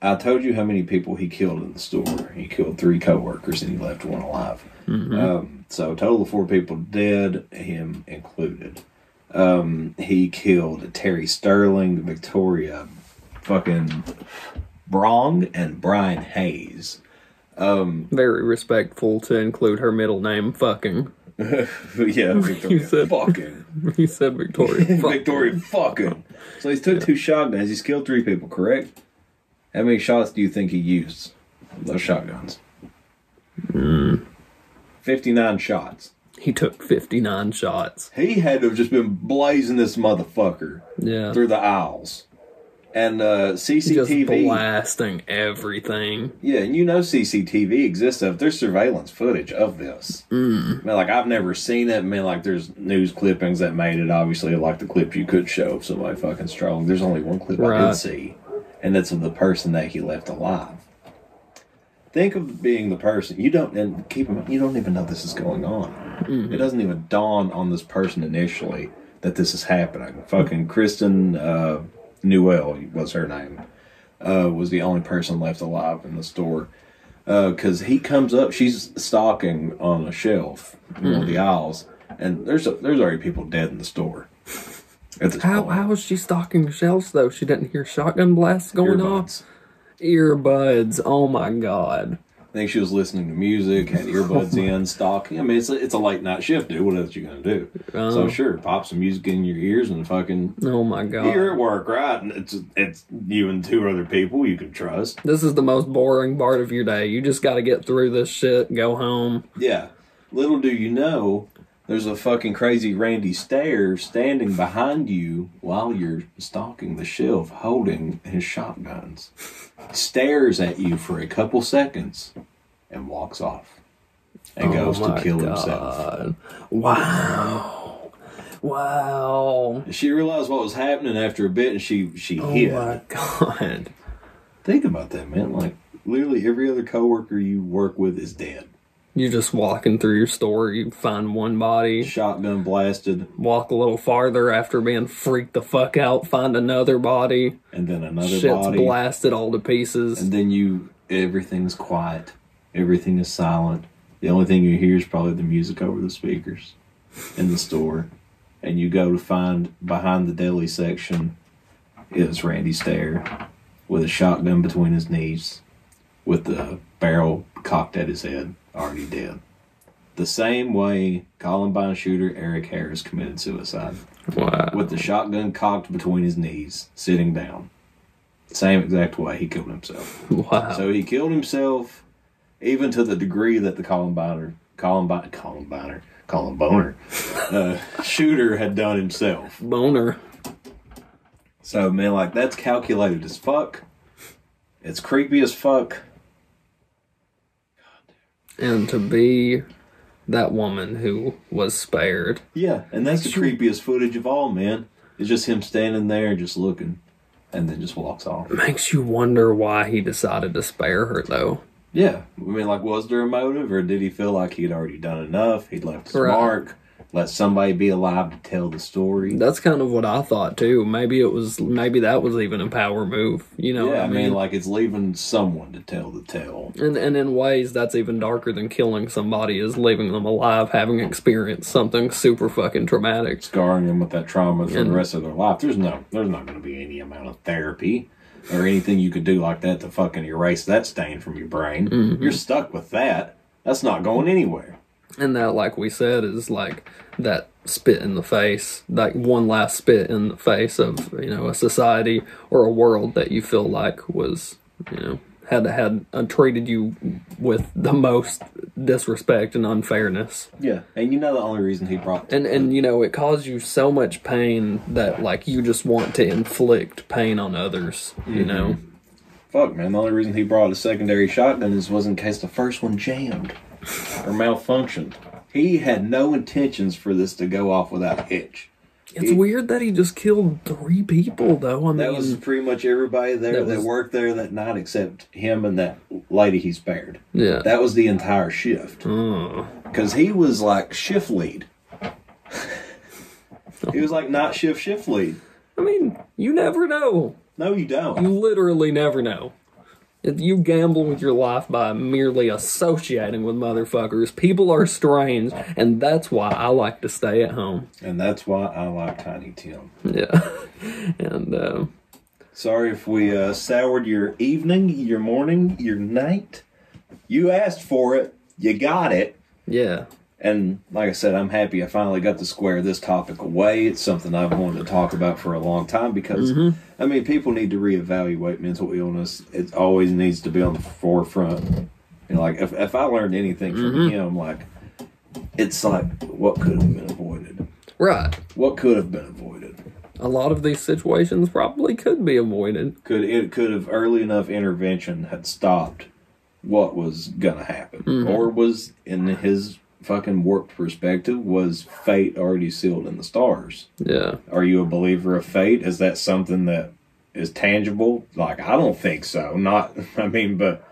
I told you how many people he killed in the store. He killed three coworkers and he left one alive. Mhm. Um, so a total of four people dead, him included. Um, he killed Terry Sterling, Victoria, fucking Brong, and Brian Hayes. Um, Very respectful to include her middle name, fucking. yeah, you Victoria, said fucking. You said Victoria. fuck. Victoria, fucking. So he's took two shotguns. He's killed three people, correct? How many shots do you think he used? Those shotguns. Mm. 59 shots. He took 59 shots. He had to have just been blazing this motherfucker Yeah. through the aisles. And uh, Just CCTV. blasting everything. Yeah, and you know CCTV exists of there's surveillance footage of this. Mm. I mean, like I've never seen it. I mean, like there's news clippings that made it. Obviously, like the clip you could show of somebody fucking strong. There's only one clip I Right. did see, and it's of the person that he left alive. Think of being the person you don't and keep in mind, you don't even know this is going on. Mhm. It doesn't even dawn on this person initially that this is happening. Fucking Kristen uh, Newell was her name. Uh, was the only person left alive in the store because he comes up. She's stalking on a shelf, in one of the aisles, and there's a, there's already people dead in the store. How point. how was she stalking the shelves though? She didn't hear shotgun blasts going off. Earbuds. Oh my god. I think she was listening to music, had earbuds in, stalking. I mean, it's a, it's a late night shift, dude. What else you gonna do? so Oh. sure, pop some music in your ears and fucking. Oh my god. You're at work, right? And it's it's you and two other people you can trust. This is the most boring part of your day. You just got to get through this shit, go home. Yeah. Little do you know, there's a fucking crazy Randy Stair standing behind you while you're stalking the shelf holding his shotguns. Stares at you for a couple seconds and walks off. And Oh goes to kill himself. Wow. Wow. She realized what was happening after a bit and she she Oh hid. my god. Think about that, man. Like literally every other coworker you work with is dead. You're just walking through your store, you find one body, shotgun blasted, walk a little farther after being freaked the fuck out, find another body, and then another shit's body. blasted all to pieces. And then you, everything's quiet. Everything is silent. The only thing you hear is probably the music over the speakers in the store. And you go to find behind the deli section is Randy Stair with a shotgun between his knees, with the barrel cocked at his head, already dead. The same way Columbine shooter Eric Harris committed suicide. Wow. With the shotgun cocked between his knees, sitting down. Same exact way he killed himself. Wow. So he killed himself, even to the degree that the Columbine, Columbine, Columbiner, Columboner, uh, shooter had done himself. Boner. So man, like that's calculated as fuck. It's creepy as fuck. And to be that woman who was spared. Yeah, and that's the creepiest footage of all, man. It's just him standing there, just looking, and then just walks off. Makes you wonder why he decided to spare her, though. Yeah, I mean, like, was there a motive, or did he feel like he'd already done enough? He'd left his Right. mark. Let somebody be alive to tell the story. That's kind of what I thought too. Maybe it was. Maybe that was even a power move. You know? yeah, I mean, like it's leaving someone to tell the tale. And and in ways that's even darker than killing somebody is leaving them alive, having experienced something super fucking traumatic. Scarring them with that trauma for the rest of their life. There's no, there's not going to be any amount of therapy or anything you could do like that to fucking erase that stain from your brain. Mhm. You're stuck with that. That's not going anywhere. And that, like we said, is like that spit in the face, like one last spit in the face of you know a society or a world that you feel like was you know had had uh, treated you with the most disrespect and unfairness. Yeah, and you know the only reason he brought And and you know it caused you so much pain that like you just want to inflict pain on others. You know. Fuck, man. The only reason he brought a secondary shotgun is was in case the first one jammed or malfunctioned. He had no intentions for this to go off without a hitch. It's weird that he just killed three people though. I mean, That was pretty much everybody there That that, was- worked there that night except him and that lady he spared. Yeah. That was the entire shift. Uh. Because he was like shift lead. he was like not shift shift lead. I mean, you never know. No, you don't. You literally never know. If you gamble with your life by merely associating with motherfuckers, people are strange, and that's why I like to stay at home. And that's why I like Tiny Tim. Yeah. and, uh, Sorry if we uh, soured your evening, your morning, your night. You asked for it. You got it. yeah. And like I said, I'm happy I finally got to square this topic away. It's something I've wanted to talk about for a long time because, Mhm. I mean, people need to reevaluate mental illness. It always needs to be on the forefront. You know, like, if, if I learned anything from Mhm. him, like, it's like, what could have been avoided? Right. What could have been avoided? A lot of these situations probably could be avoided. Could it could have early enough intervention had stopped what was gonna happen, Mhm. or was in his fucking warped perspective was fate already sealed in the stars? Yeah. Are you a believer of fate? Is that something that is tangible? Like I don't think so. Not I mean, but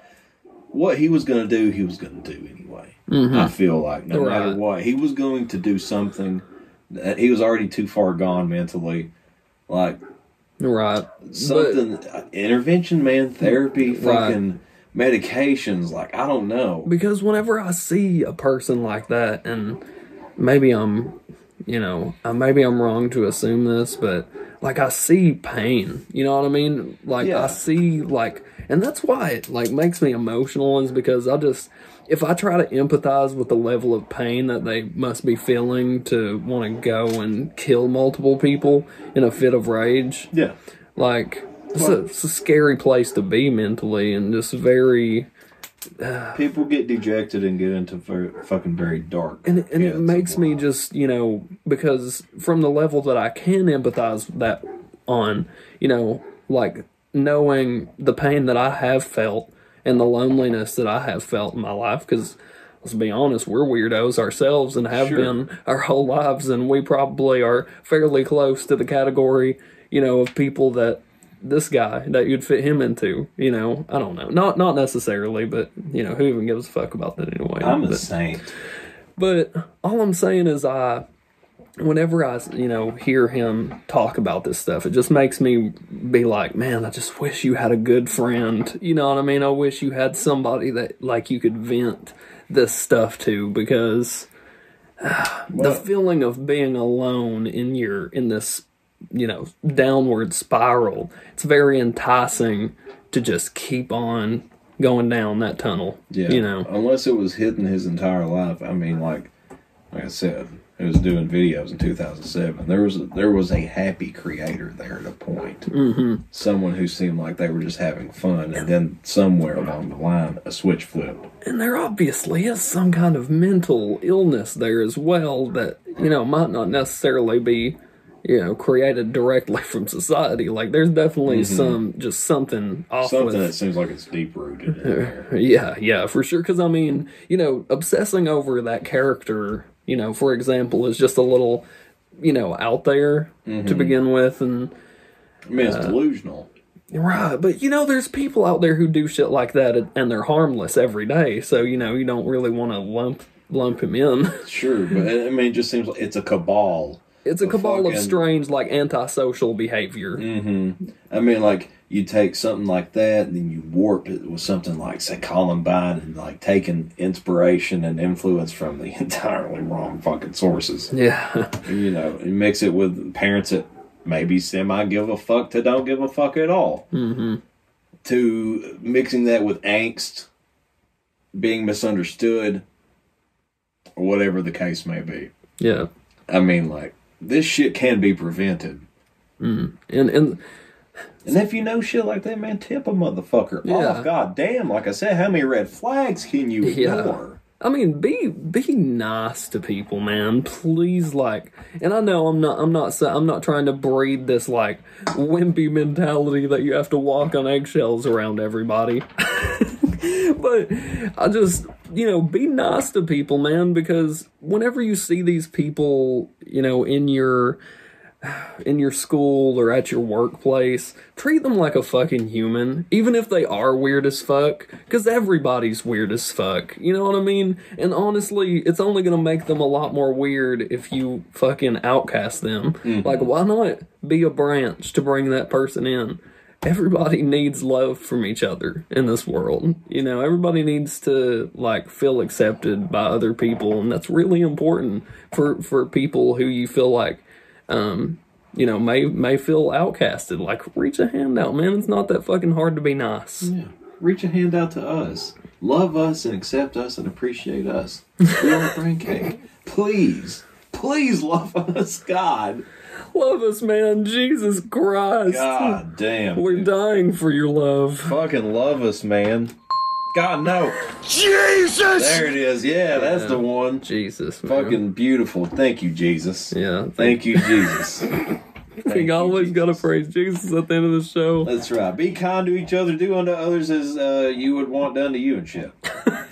what he was gonna do, he was gonna do anyway. Mhm. I feel like no matter what, he was going to do something that he was already too far gone mentally. Like Right. something intervention, man, therapy, Right. fucking medications. Like I don't know. because whenever I see a person like that, and maybe I'm, you know, maybe I'm wrong to assume this, but like I see pain. You know what I mean? Like Yeah. I see like, and that's why it like makes me emotional is because I just if I try to empathize with the level of pain that they must be feeling to want to go and kill multiple people in a fit of rage, Yeah. like it's a, it's a scary place to be mentally and just very People get dejected and get into ver- fucking very dark. and and it makes me just you know because from the level that I can empathize that on you know like knowing the pain that I have felt and the loneliness that I have felt in my life because let's be honest we're weirdos ourselves and have Sure. been our whole lives and we probably are fairly close to the category you know of people that this guy that you'd fit him into you know I don't know not not necessarily but you know who even gives a fuck about that anyway I'm a But- saint. but all I'm saying is, I, whenever I, you know, hear him talk about this stuff, it just makes me be like, man, I just wish you had a good friend. You know what I mean? I wish you had somebody that, like, you could vent this stuff to because the feeling of being alone in your, in this, you know, downward spiral, it's very enticing to just keep on going down that tunnel. Yeah. You know? Unless it was hidden his entire life. I mean, like, like I said, it was doing videos in 2007. There was a, there was a happy creator there at a point. Mm-hmm. Someone who seemed like they were just having fun, and then somewhere along the line, a switch flipped. And there obviously is some kind of mental illness there as well that, you know, might not necessarily be, you know, created directly from society. Like, there's definitely Mhm. some, just something off Something with. that seems like it's deep rooted. yeah, yeah, for sure. Because, I mean, you know, obsessing over that character, you know, for example, is just a little, you know, out there to Mhm. begin with. And, I mean, it's uh, delusional. Right, but you know, there's people out there who do shit like that, and- and they're harmless every day. So you know, you don't really want to lump lump him in. Sure, but I mean, it just seems like it's a cabal. It's a cabal of strange, like antisocial behavior. Mm-hmm. I mean, like you take something like that, and then you warp it with something like, say, Columbine, and like taking inspiration and influence from the entirely wrong fucking sources. Yeah, you know, and mix it with parents that maybe semi give a fuck to don't give a fuck at all. Mm-hmm. To mixing that with angst, being misunderstood, or whatever the case may be. Yeah. I mean, like this shit can be prevented. Mm. And and And if you know shit like that, man, tip a motherfucker Yeah. off. God damn, like I said, how many red flags can you Yeah. ignore? I mean, be be nice to people, man. Please, like, and I know I'm not, I'm not, I'm not trying to breed this like wimpy mentality that you have to walk on eggshells around everybody. but I just, you know, be nice to people, man, because whenever you see these people, you know, in your in your school or at your workplace, treat them like a fucking human, even if they are weird as fuck, because everybody's weird as fuck. You know what I mean? And honestly, it's only gonna make them a lot more weird if you fucking outcast them. Mm-hmm. Like, why not be a branch to bring that person in? Everybody needs love from each other in this world. You know, everybody needs to like feel accepted by other people, and that's really important for for people who you feel like um, you know, may may feel outcasted. Like, reach a hand out, man. It's not that fucking hard to be nice. Yeah. Reach a hand out to us. Love us and accept us and appreciate us. We are braincake. Please, please love us, God. Love us, man. Jesus Christ. God damn. We're dying for your love. Fucking love us, man. God, no. Jesus! There it is. Yeah, that's the one. Jesus, man. Fucking beautiful. Thank you, Jesus. Yeah. Thank you, Jesus. We always gotta praise Jesus at the end of the show. That's right. Be kind to each other. Do unto others as uh, you would want done to you and shit.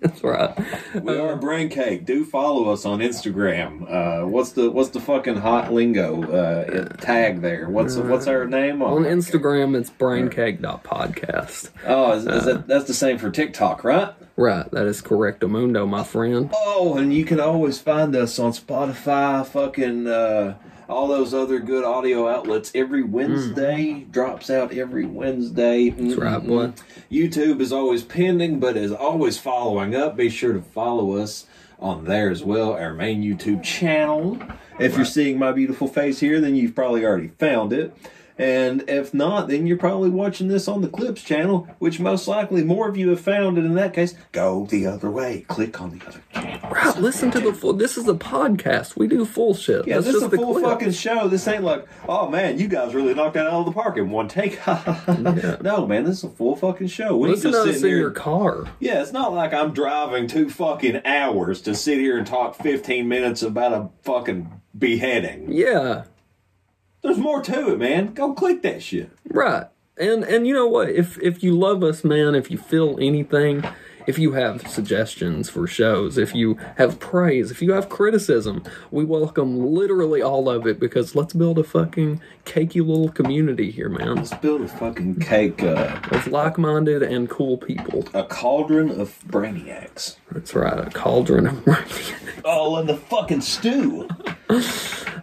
That's right. We are braincake. Do follow us on Instagram. Uh, what's the what's the fucking hot lingo uh, tag there? What's what's our name On on? Instagram, it's braincake.podcast. Oh, is, is that that's the same for TikTok, right? Right, that is correctamundo, my friend. Oh, and you can always find us on Spotify, fucking uh, all those other good audio outlets. Every Wednesday mm. drops out every Wednesday. Mm-hmm. That's right, boy. YouTube is always pending, but is always following up. Be sure to follow us on there as well, our main YouTube channel. If you're seeing my beautiful face here, then you've probably already found it. And if not, then you're probably watching this on the Clips channel, which most likely more of you have found. And in that case, go the other way. Click on the other channel. Right, listen to the full. This is a podcast. We do full shit. Yeah, That's this is a full clip. fucking show. This ain't like, oh man, you guys really knocked that out of the park in one take. No, man, this is a full fucking show. We Listen just to us sitting in here. your car. Yeah, it's not like I'm driving two fucking hours to sit here and talk 15 minutes about a fucking beheading. Yeah, There's more to it, man. Go click that shit. right. And and you know what? If if you love us, man, if you feel anything, if you have suggestions for shows, if you have praise, if you have criticism, we welcome literally all of it because let's build a fucking cakey little community here, man. Let's build a fucking cake, uh, Of like-minded and cool people. a cauldron of brainiacs. That's right, a cauldron of brainiacs. All in the fucking stew.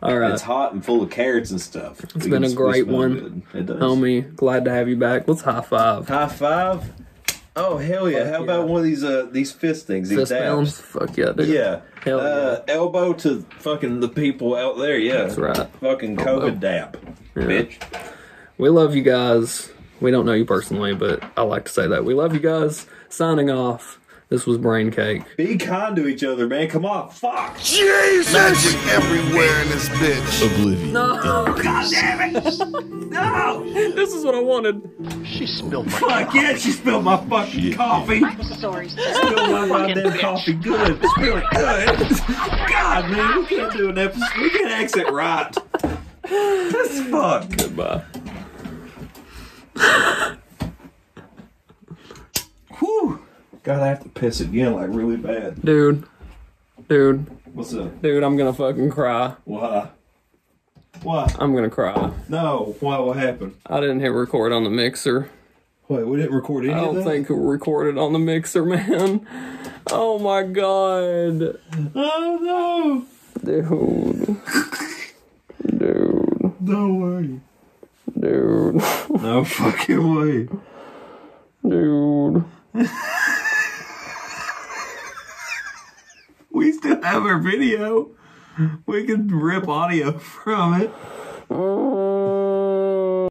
All right. It's hot and full of carrots and stuff. It's been a great one. It does. Homie, glad to have you back. Let's high five. High five. Oh hell yeah! How about one of these uh these fist things? These Fist dabs? pounds? Fuck yeah, dude. Yeah. Hell uh, Elbow to fucking the people out there. Yeah. That's right. Fucking Elbow. COVID dap, Yeah. bitch. We love you guys. We don't know you personally, but I like to say that. We love you guys. Signing off. This was braincake. Be kind to each other, man. Come on, fuck. Jesus! Magic everywhere in this bitch. Oblivion. No! God damn it! No! This is what I wanted. She spilled my Fuck yeah, she spilled my fucking coffee. I'm sorry, sir. Spill my Fucking goddamn bitch. coffee good. Spill it good. God, man, we can't do an episode. We can't exit right. That's fuck. Goodbye. Whew. God, I have to piss again, like really bad. Dude. Dude. What's up? Dude, I'm gonna fucking cry. Why? Why? I'm gonna cry. No. Why? What happened? I didn't hit record on the mixer. Wait, we didn't record any I of don't that? think it recorded on the mixer, man. Oh my god. Oh no. Dude. Dude. no! No way. Dude. No fucking way. Dude. we still have our video. We can rip audio from it.